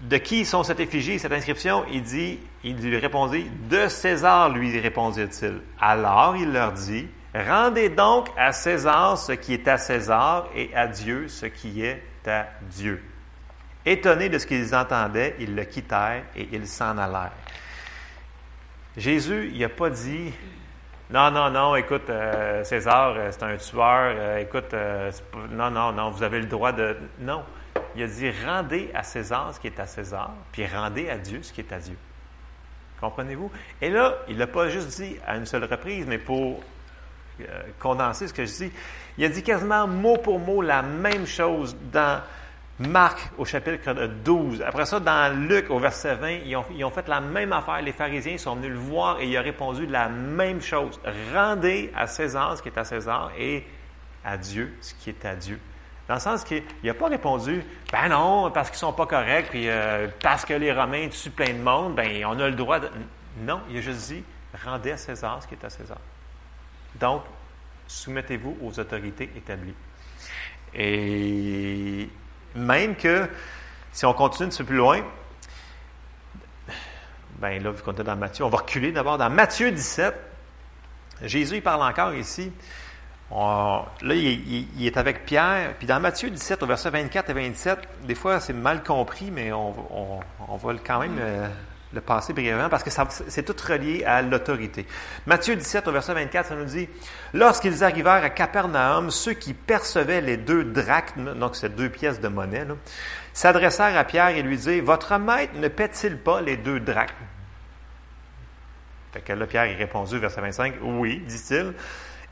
de qui sont cette effigie et cette inscription? Il dit, il lui répondit, de César, lui répondit-il. Alors il leur dit, rendez donc à César ce qui est à César et à Dieu ce qui est à Dieu. Étonnés de ce qu'ils entendaient, ils le quittèrent et ils s'en allèrent. Jésus, il n'a pas dit, non, non, non, écoute, euh, César, euh, c'est un tueur, euh, écoute, non, non, non, vous avez le droit de... Non, il a dit, rendez à César ce qui est à César, puis rendez à Dieu ce qui est à Dieu. Comprenez-vous? Et là, il l'a pas juste dit à une seule reprise, mais pour condenser ce que je dis, il a dit quasiment mot pour mot la même chose dans Marc au chapitre 12. Après ça, dans Luc au verset 20, ils ont, ils ont fait la même affaire. Les pharisiens sont venus le voir et il a répondu la même chose. Rendez à César ce qui est à César et à Dieu ce qui est à Dieu. Dans le sens qu'il n'a pas répondu, ben non, parce qu'ils sont pas corrects, puis euh, parce que les Romains tuent plein de monde, ben on a le droit de. Non, il a juste dit, rendez à César ce qui est à César. Donc, soumettez-vous aux autorités établies. Et même que, si on continue un petit peu plus loin, ben là, vu qu'on est dans Matthieu, on va reculer d'abord dans Matthieu 17. Jésus, il parle encore ici. Là, il, est avec Pierre. Puis dans Matthieu 17, au verset 24 et 27, des fois, c'est mal compris, mais on, on- on va quand même euh, le passer brièvement parce que c'est tout relié à l'autorité. Matthieu 17, au verset 24, ça nous dit Lorsqu'ils arrivèrent à Capernaum, ceux qui percevaient les deux drachmes, donc c'est deux pièces de monnaie, s'adressèrent à Pierre et lui dirent Votre maître ne paie-t-il pas les deux drachmes fait que là, Pierre, il répondit, verset 25, Oui, dit-il.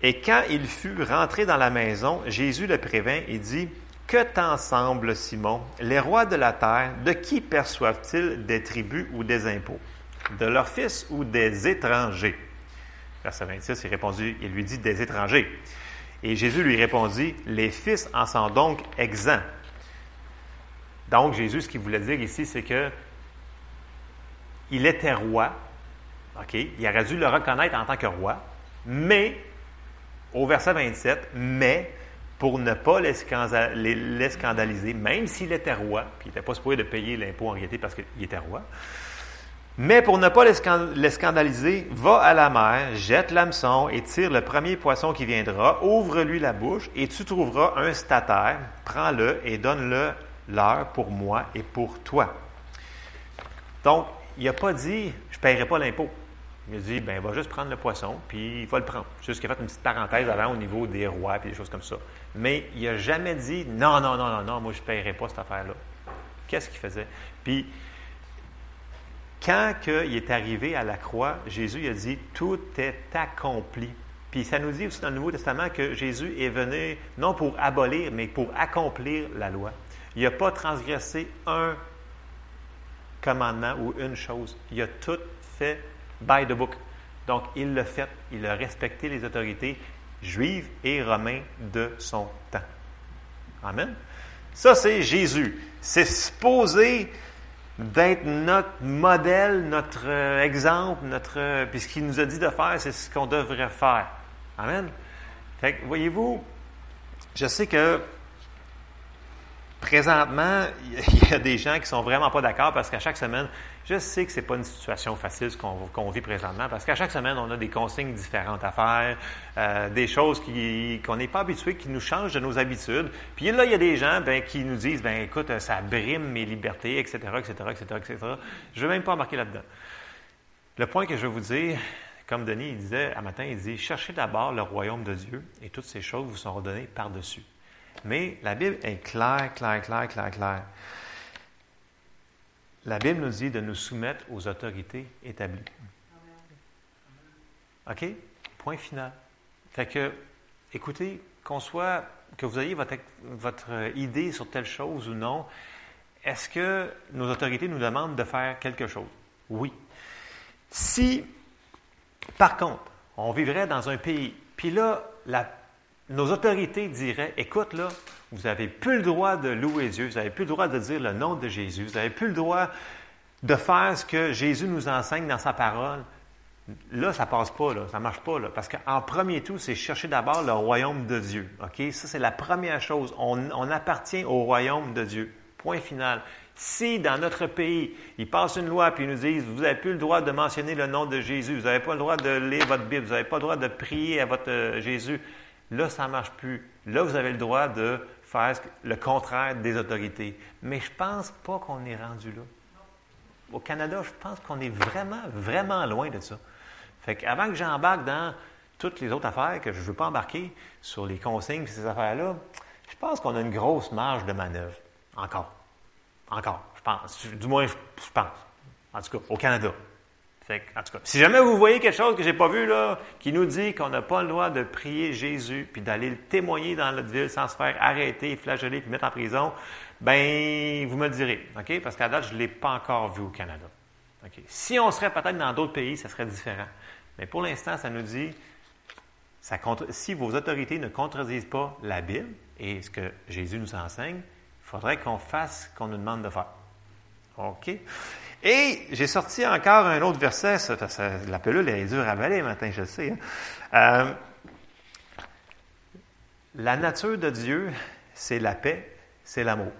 Et quand il fut rentré dans la maison, Jésus le prévint et dit, Que t'en semble, Simon? Les rois de la terre, de qui perçoivent-ils des tributs ou des impôts? De leurs fils ou des étrangers? Verset 26, il répondit, il lui dit, des étrangers. Et Jésus lui répondit, Les fils en sont donc exempts. Donc, Jésus, ce qu'il voulait dire ici, c'est que il était roi, OK? Il aurait dû le reconnaître en tant que roi, mais, au verset 27, mais pour ne pas les scanda- les- les scandaliser, même s'il était roi, puis il n'était pas supposé de payer l'impôt en réalité parce qu'il était roi, mais pour ne pas les, scan- les scandaliser, va à la mer, jette l'hameçon et tire le premier poisson qui viendra, ouvre-lui la bouche et tu trouveras un statère, prends-le et donne-le leur pour moi et pour toi. Donc, il n'a pas dit, je ne paierai pas l'impôt. Il a dit, ben, il va juste prendre le poisson, puis il va le prendre. Juste qu'il a fait une petite parenthèse avant au niveau des rois, puis des choses comme ça. Mais il n'a jamais dit, non, non, non, non, non, moi, je ne paierai pas cette affaire-là. Qu'est-ce qu'il faisait? Puis, quand il est arrivé à la croix, Jésus il a dit, tout est accompli. Puis ça nous dit aussi dans le Nouveau Testament que Jésus est venu non pour abolir, mais pour accomplir la loi. Il n'a pas transgressé un commandement ou une chose. Il a tout fait by the book. Donc, il l'a fait. Il a respecté les autorités juives et romaines de son temps. Amen. Ça, c'est Jésus. C'est supposé d'être notre modèle, notre euh, exemple, notre. euh, puis ce qu'il nous a dit de faire, c'est ce qu'on devrait faire. Amen. Fait que, voyez-vous, je sais que présentement, *laughs* il y a des gens qui sont vraiment pas d'accord parce qu'à chaque semaine, je sais que c'est pas une situation facile ce qu'on vit présentement parce qu'à chaque semaine, on a des consignes différentes à faire, euh, des choses qu'on n'est pas habitué, qui nous changent de nos habitudes. Puis là, il y a des gens ben, qui nous disent, ben écoute, ça brime mes libertés, etc., etc., etc., etc. Je ne vais même pas embarquer là-dedans. Le point que je veux vous dire, comme Denis il disait un matin, il dit, cherchez d'abord le royaume de Dieu et toutes ces choses vous seront données par-dessus. Mais la Bible est claire, claire, claire, claire, claire. La Bible nous dit de nous soumettre aux autorités établies. OK? Point final. Fait que, écoutez, qu'on soit, que vous ayez votre, votre idée sur telle chose ou non, est-ce que nos autorités nous demandent de faire quelque chose? Oui. Si, par contre, on vivrait dans un pays, puis là, nos autorités diraient, écoute, là, vous n'avez plus le droit de louer Dieu, vous n'avez plus le droit de dire le nom de Jésus, vous n'avez plus le droit de faire ce que Jésus nous enseigne dans sa parole. Là, ça passe pas, là, ça marche pas, là, parce qu'en premier tout, c'est chercher d'abord le royaume de Dieu. Ok, ça c'est la première chose. On, on appartient au royaume de Dieu. Point final. Si dans notre pays, ils passent une loi puis ils nous disent vous n'avez plus le droit de mentionner le nom de Jésus, vous n'avez pas le droit de lire votre Bible, vous n'avez pas le droit de prier à votre euh, Jésus, là ça ne marche plus. Là vous avez le droit de faire le contraire des autorités. Mais je pense pas qu'on est rendu là. Au Canada, je pense qu'on est vraiment, vraiment loin de ça. Fait qu'avant que j'embarque dans toutes les autres affaires que je ne veux pas embarquer sur les consignes et ces affaires-là, je pense qu'on a une grosse marge de manœuvre. Encore. Encore, je pense. Du moins, je pense. En tout cas, au Canada. En tout cas, si jamais vous voyez quelque chose que j'ai pas vu, là, qui nous dit qu'on n'a pas le droit de prier Jésus, puis d'aller le témoigner dans notre ville sans se faire arrêter, flageller, puis mettre en prison, ben, vous me le direz, OK? Parce qu'à date, je ne l'ai pas encore vu au Canada. Si on serait peut-être dans d'autres pays, ça serait différent. Mais pour l'instant, ça nous dit, ça si vos autorités ne contredisent pas la Bible et ce que Jésus nous enseigne, il faudrait qu'on fasse ce qu'on nous demande de faire. OK? Et j'ai sorti encore un autre verset. Ça, la pelule est dure à avaler matin, je le sais. hein. Euh, la nature de Dieu, c'est la paix, c'est l'amour.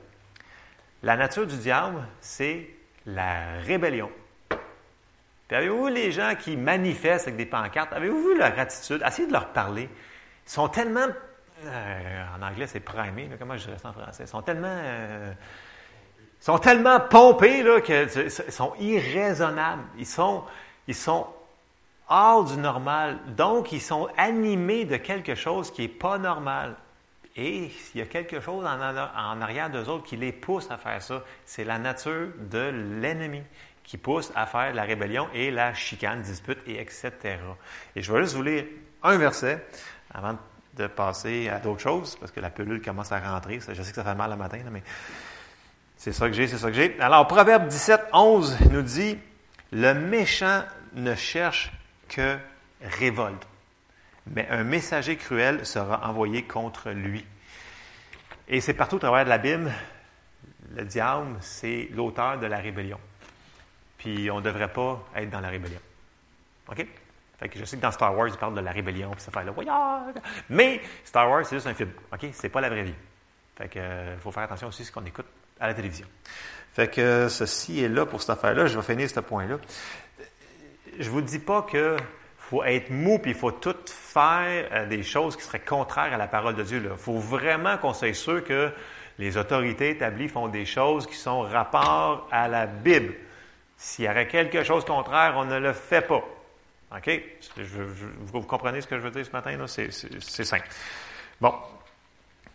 La nature du diable, c'est la rébellion. Avez-vous les gens qui manifestent avec des pancartes? Avez-vous vu leur attitude? Essayez de leur parler. Ils sont tellement. euh, en anglais, c'est primé. là. comment je dirais ça en français? Ils sont tellement. euh, ils sont tellement pompés là, qu'ils sont irraisonnables. Ils sont, ils sont hors du normal. Donc, ils sont animés de quelque chose qui n'est pas normal. Et il y a quelque chose en, arrière d'eux autres qui les pousse à faire ça. C'est la nature de l'ennemi qui pousse à faire la rébellion et la chicane, dispute, et etc. Et je vais juste vous lire un verset avant de passer à d'autres choses, parce que la pelule commence à rentrer. Je sais que ça fait mal le matin, mais c'est ça que j'ai, c'est ça que j'ai. Alors, Proverbe 17, 11 nous dit, le méchant ne cherche que révolte, mais un messager cruel sera envoyé contre lui. Et c'est partout au travers de la Bible, le diable, c'est l'auteur de la rébellion. Puis on ne devrait pas être dans la rébellion. OK? Fait que je sais que dans Star Wars, ils parlent de la rébellion, puis ça fait le voyage. Mais Star Wars, c'est juste un film. OK? C'est pas la vraie vie. Fait que il faut faire attention aussi à ce qu'on écoute à la télévision. Fait que ceci est là pour cette affaire-là. Je vais finir ce point-là. Je vous dis pas que faut être mou puis il faut tout faire euh, des choses qui seraient contraires à la parole de Dieu. Il faut vraiment qu'on soit sûr que les autorités établies font des choses qui sont rapport à la Bible. S'il y aurait quelque chose contraire, on ne le fait pas. OK? Vous comprenez ce que je veux dire ce matin? c'est simple. Bon.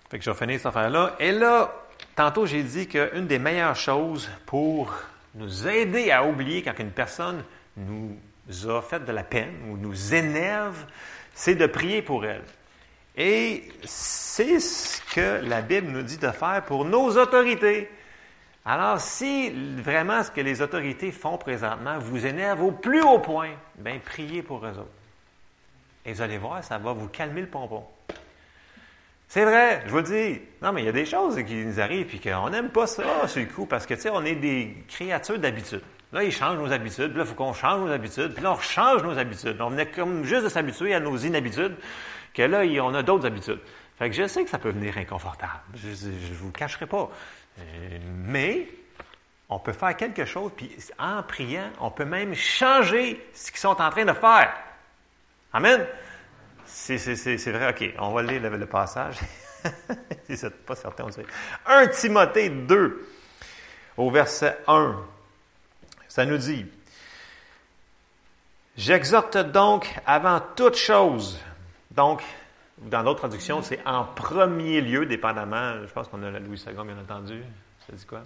Fait que je vais finir cette affaire-là. Et là, tantôt, j'ai dit qu'une des meilleures choses pour nous aider à oublier quand une personne nous a fait de la peine ou nous énerve, c'est de prier pour elle. Et c'est ce que la Bible nous dit de faire pour nos autorités. Alors, si vraiment ce que les autorités font présentement vous énerve au plus haut point, bien, priez pour eux autres. Et vous allez voir, ça va vous calmer le pompon. C'est vrai, je vous le dis. Non, mais il y a des choses qui nous arrivent et qu'on n'aime pas ça sur le coup parce que, tu sais, on est des créatures d'habitude. Là, ils changent nos habitudes, puis là, il faut qu'on change nos habitudes, puis là, on change nos habitudes. On venait comme juste de s'habituer à nos inhabitudes, que là, on a d'autres habitudes. Fait que je sais que ça peut venir inconfortable. Je ne vous le cacherai pas. Euh, mais on peut faire quelque chose, puis en priant, on peut même changer ce qu'ils sont en train de faire. Amen. C'est, vrai. OK, on va lire le, le passage. *laughs* c'est pas certain, on sait. 1 Timothée 2, au verset 1. Ça nous dit J'exhorte donc avant toute chose. Donc, dans d'autres traductions, c'est en premier lieu, dépendamment. Je pense qu'on a la Louis II, bien entendu. Ça dit quoi?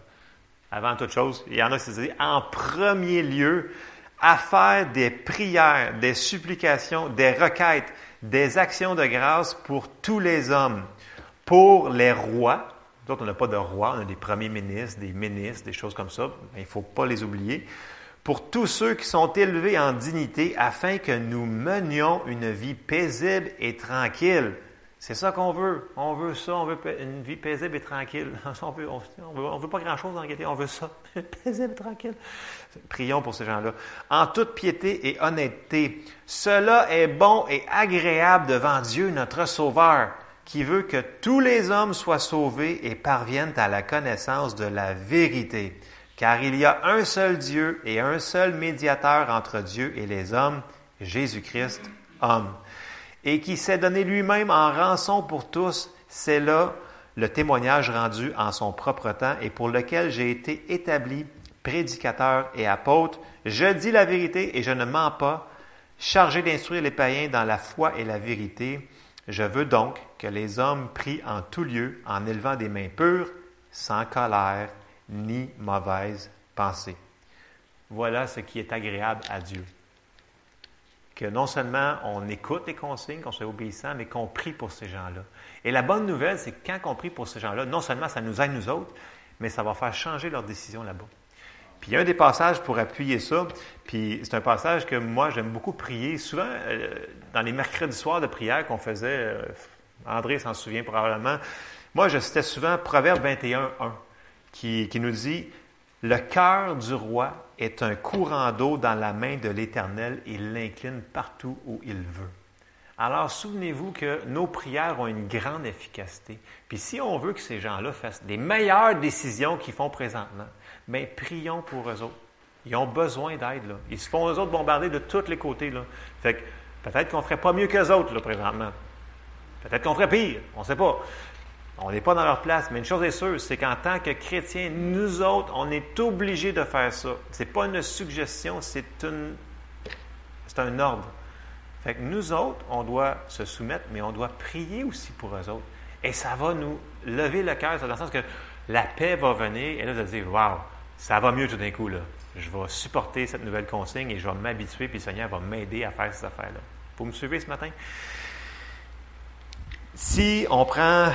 Avant toute chose. Il y en a qui disent en premier lieu, à faire des prières, des supplications, des requêtes, des actions de grâce pour tous les hommes, pour les rois. D'autres, on n'a pas de rois, on a des premiers ministres, des ministres, des choses comme ça. Mais il ne faut pas les oublier. Pour tous ceux qui sont élevés en dignité, afin que nous menions une vie paisible et tranquille. C'est ça qu'on veut. On veut ça, on veut une vie paisible et tranquille. *laughs* On veut, veut, pas grand-chose en on veut ça. *laughs* paisible et tranquille. Prions pour ces gens-là. En toute piété et honnêteté, cela est bon et agréable devant Dieu, notre Sauveur, qui veut que tous les hommes soient sauvés et parviennent à la connaissance de la vérité. Car il y a un seul Dieu et un seul médiateur entre Dieu et les hommes, Jésus-Christ, homme et qui s'est donné lui-même en rançon pour tous, c'est là le témoignage rendu en son propre temps et pour lequel j'ai été établi prédicateur et apôtre. Je dis la vérité et je ne mens pas, chargé d'instruire les païens dans la foi et la vérité. Je veux donc que les hommes prient en tout lieu en élevant des mains pures, sans colère ni mauvaise pensée. Voilà ce qui est agréable à Dieu que non seulement on écoute les consignes, qu'on soit obéissant, mais qu'on prie pour ces gens-là. Et la bonne nouvelle, c'est que quand on prie pour ces gens-là, non seulement ça nous aide nous autres, mais ça va faire changer leur décision là-bas. Puis il y a un des passages pour appuyer ça, puis c'est un passage que moi j'aime beaucoup prier. Souvent, euh, dans les mercredis soirs de prière qu'on faisait, euh, André s'en souvient probablement, moi je citais souvent Proverbe 21, 1, qui, qui nous dit Le cœur du roi est un courant d'eau dans la main de l'Éternel, il l'incline partout où il veut. Alors, souvenez-vous que nos prières ont une grande efficacité. Puis si on veut que ces gens-là fassent des meilleures décisions qu'ils font présentement, bien, prions pour eux autres. Ils ont besoin d'aide. là. Ils se font, eux autres, bombarder de tous les côtés. Là. Fait que peut-être qu'on ferait pas mieux qu'eux autres, là, présentement. Peut-être qu'on ferait pire. On ne sait pas. On n'est pas dans leur place. Mais une chose est sûre, c'est qu'en tant que chrétiens, nous autres, on est obligés de faire ça. Ce n'est pas une suggestion, c'est une, c'est un ordre. Fait que nous autres, on doit se soumettre, mais on doit prier aussi pour eux autres. Et ça va nous lever le cœur, dans le sens que la paix va venir, et là, de dire, waouh, ça va mieux tout d'un coup, là. Je vais supporter cette nouvelle consigne et je vais m'habituer, puis le Seigneur va m'aider à faire ces affaires-là. Vous me suivez ce matin? Si on prend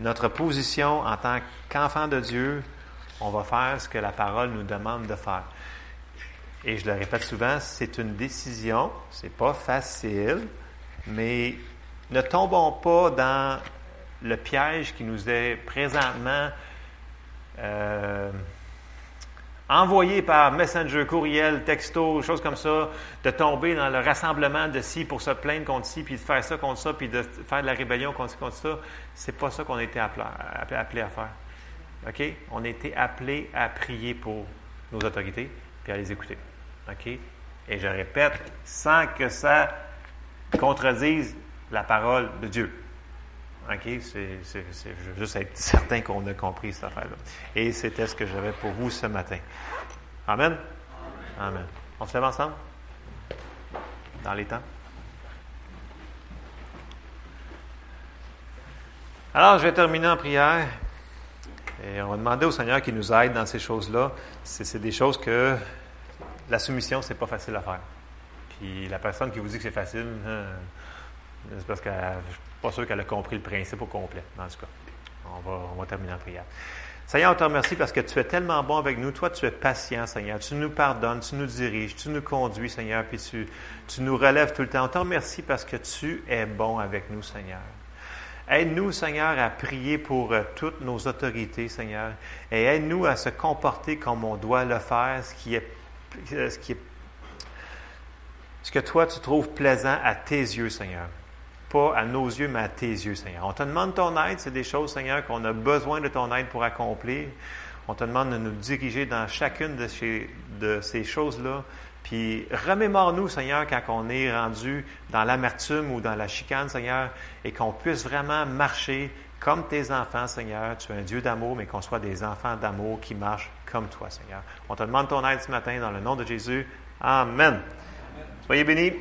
notre position en tant qu'enfant de Dieu, on va faire ce que la parole nous demande de faire. Et je le répète souvent, c'est une décision, c'est pas facile, mais ne tombons pas dans le piège qui nous est présentement euh, envoyé par messenger, courriel, texto, choses comme ça, de tomber dans le rassemblement de ci pour se plaindre contre ci, puis de faire ça contre ça, puis de faire de la rébellion contre, contre ça. C'est pas ça qu'on a été appelé, appelé à faire. OK? On a été appelé à prier pour nos autorités, puis à les écouter. OK? Et je répète, sans que ça contredise la parole de Dieu. OK? C'est, juste être certain qu'on a compris cette affaire-là. Et c'était ce que j'avais pour vous ce matin. Amen? Amen. On se lève ensemble? Dans les temps? Alors, je vais terminer en prière. Et on va demander au Seigneur qu'il nous aide dans ces choses-là. C'est, c'est des choses que la soumission, c'est pas facile à faire. Puis la personne qui vous dit que c'est facile, hein, c'est parce que je suis pas sûr qu'elle a compris le principe au complet. En tout cas, on va, terminer en prière. Seigneur, on te remercie parce que tu es tellement bon avec nous. Toi, tu es patient, Seigneur. Tu nous pardonnes, tu nous diriges, tu nous conduis, Seigneur, puis tu, nous relèves tout le temps. On te remercie parce que tu es bon avec nous, Seigneur. Aide-nous, Seigneur, à prier pour euh, toutes nos autorités, Seigneur. Et aide-nous à se comporter comme on doit le faire, ce qui est, euh, ce qui est, ce que toi tu trouves plaisant à tes yeux, Seigneur. Pas à nos yeux, mais à tes yeux, Seigneur. On te demande ton aide, c'est des choses, Seigneur, qu'on a besoin de ton aide pour accomplir. On te demande de nous diriger dans chacune de ces, choses-là. Puis remémore-nous, Seigneur, quand on est rendu dans l'amertume ou dans la chicane, Seigneur, et qu'on puisse vraiment marcher comme tes enfants, Seigneur. Tu es un Dieu d'amour, mais qu'on soit des enfants d'amour qui marchent comme toi, Seigneur. On te demande ton aide ce matin dans le nom de Jésus. Amen. Soyez bénis.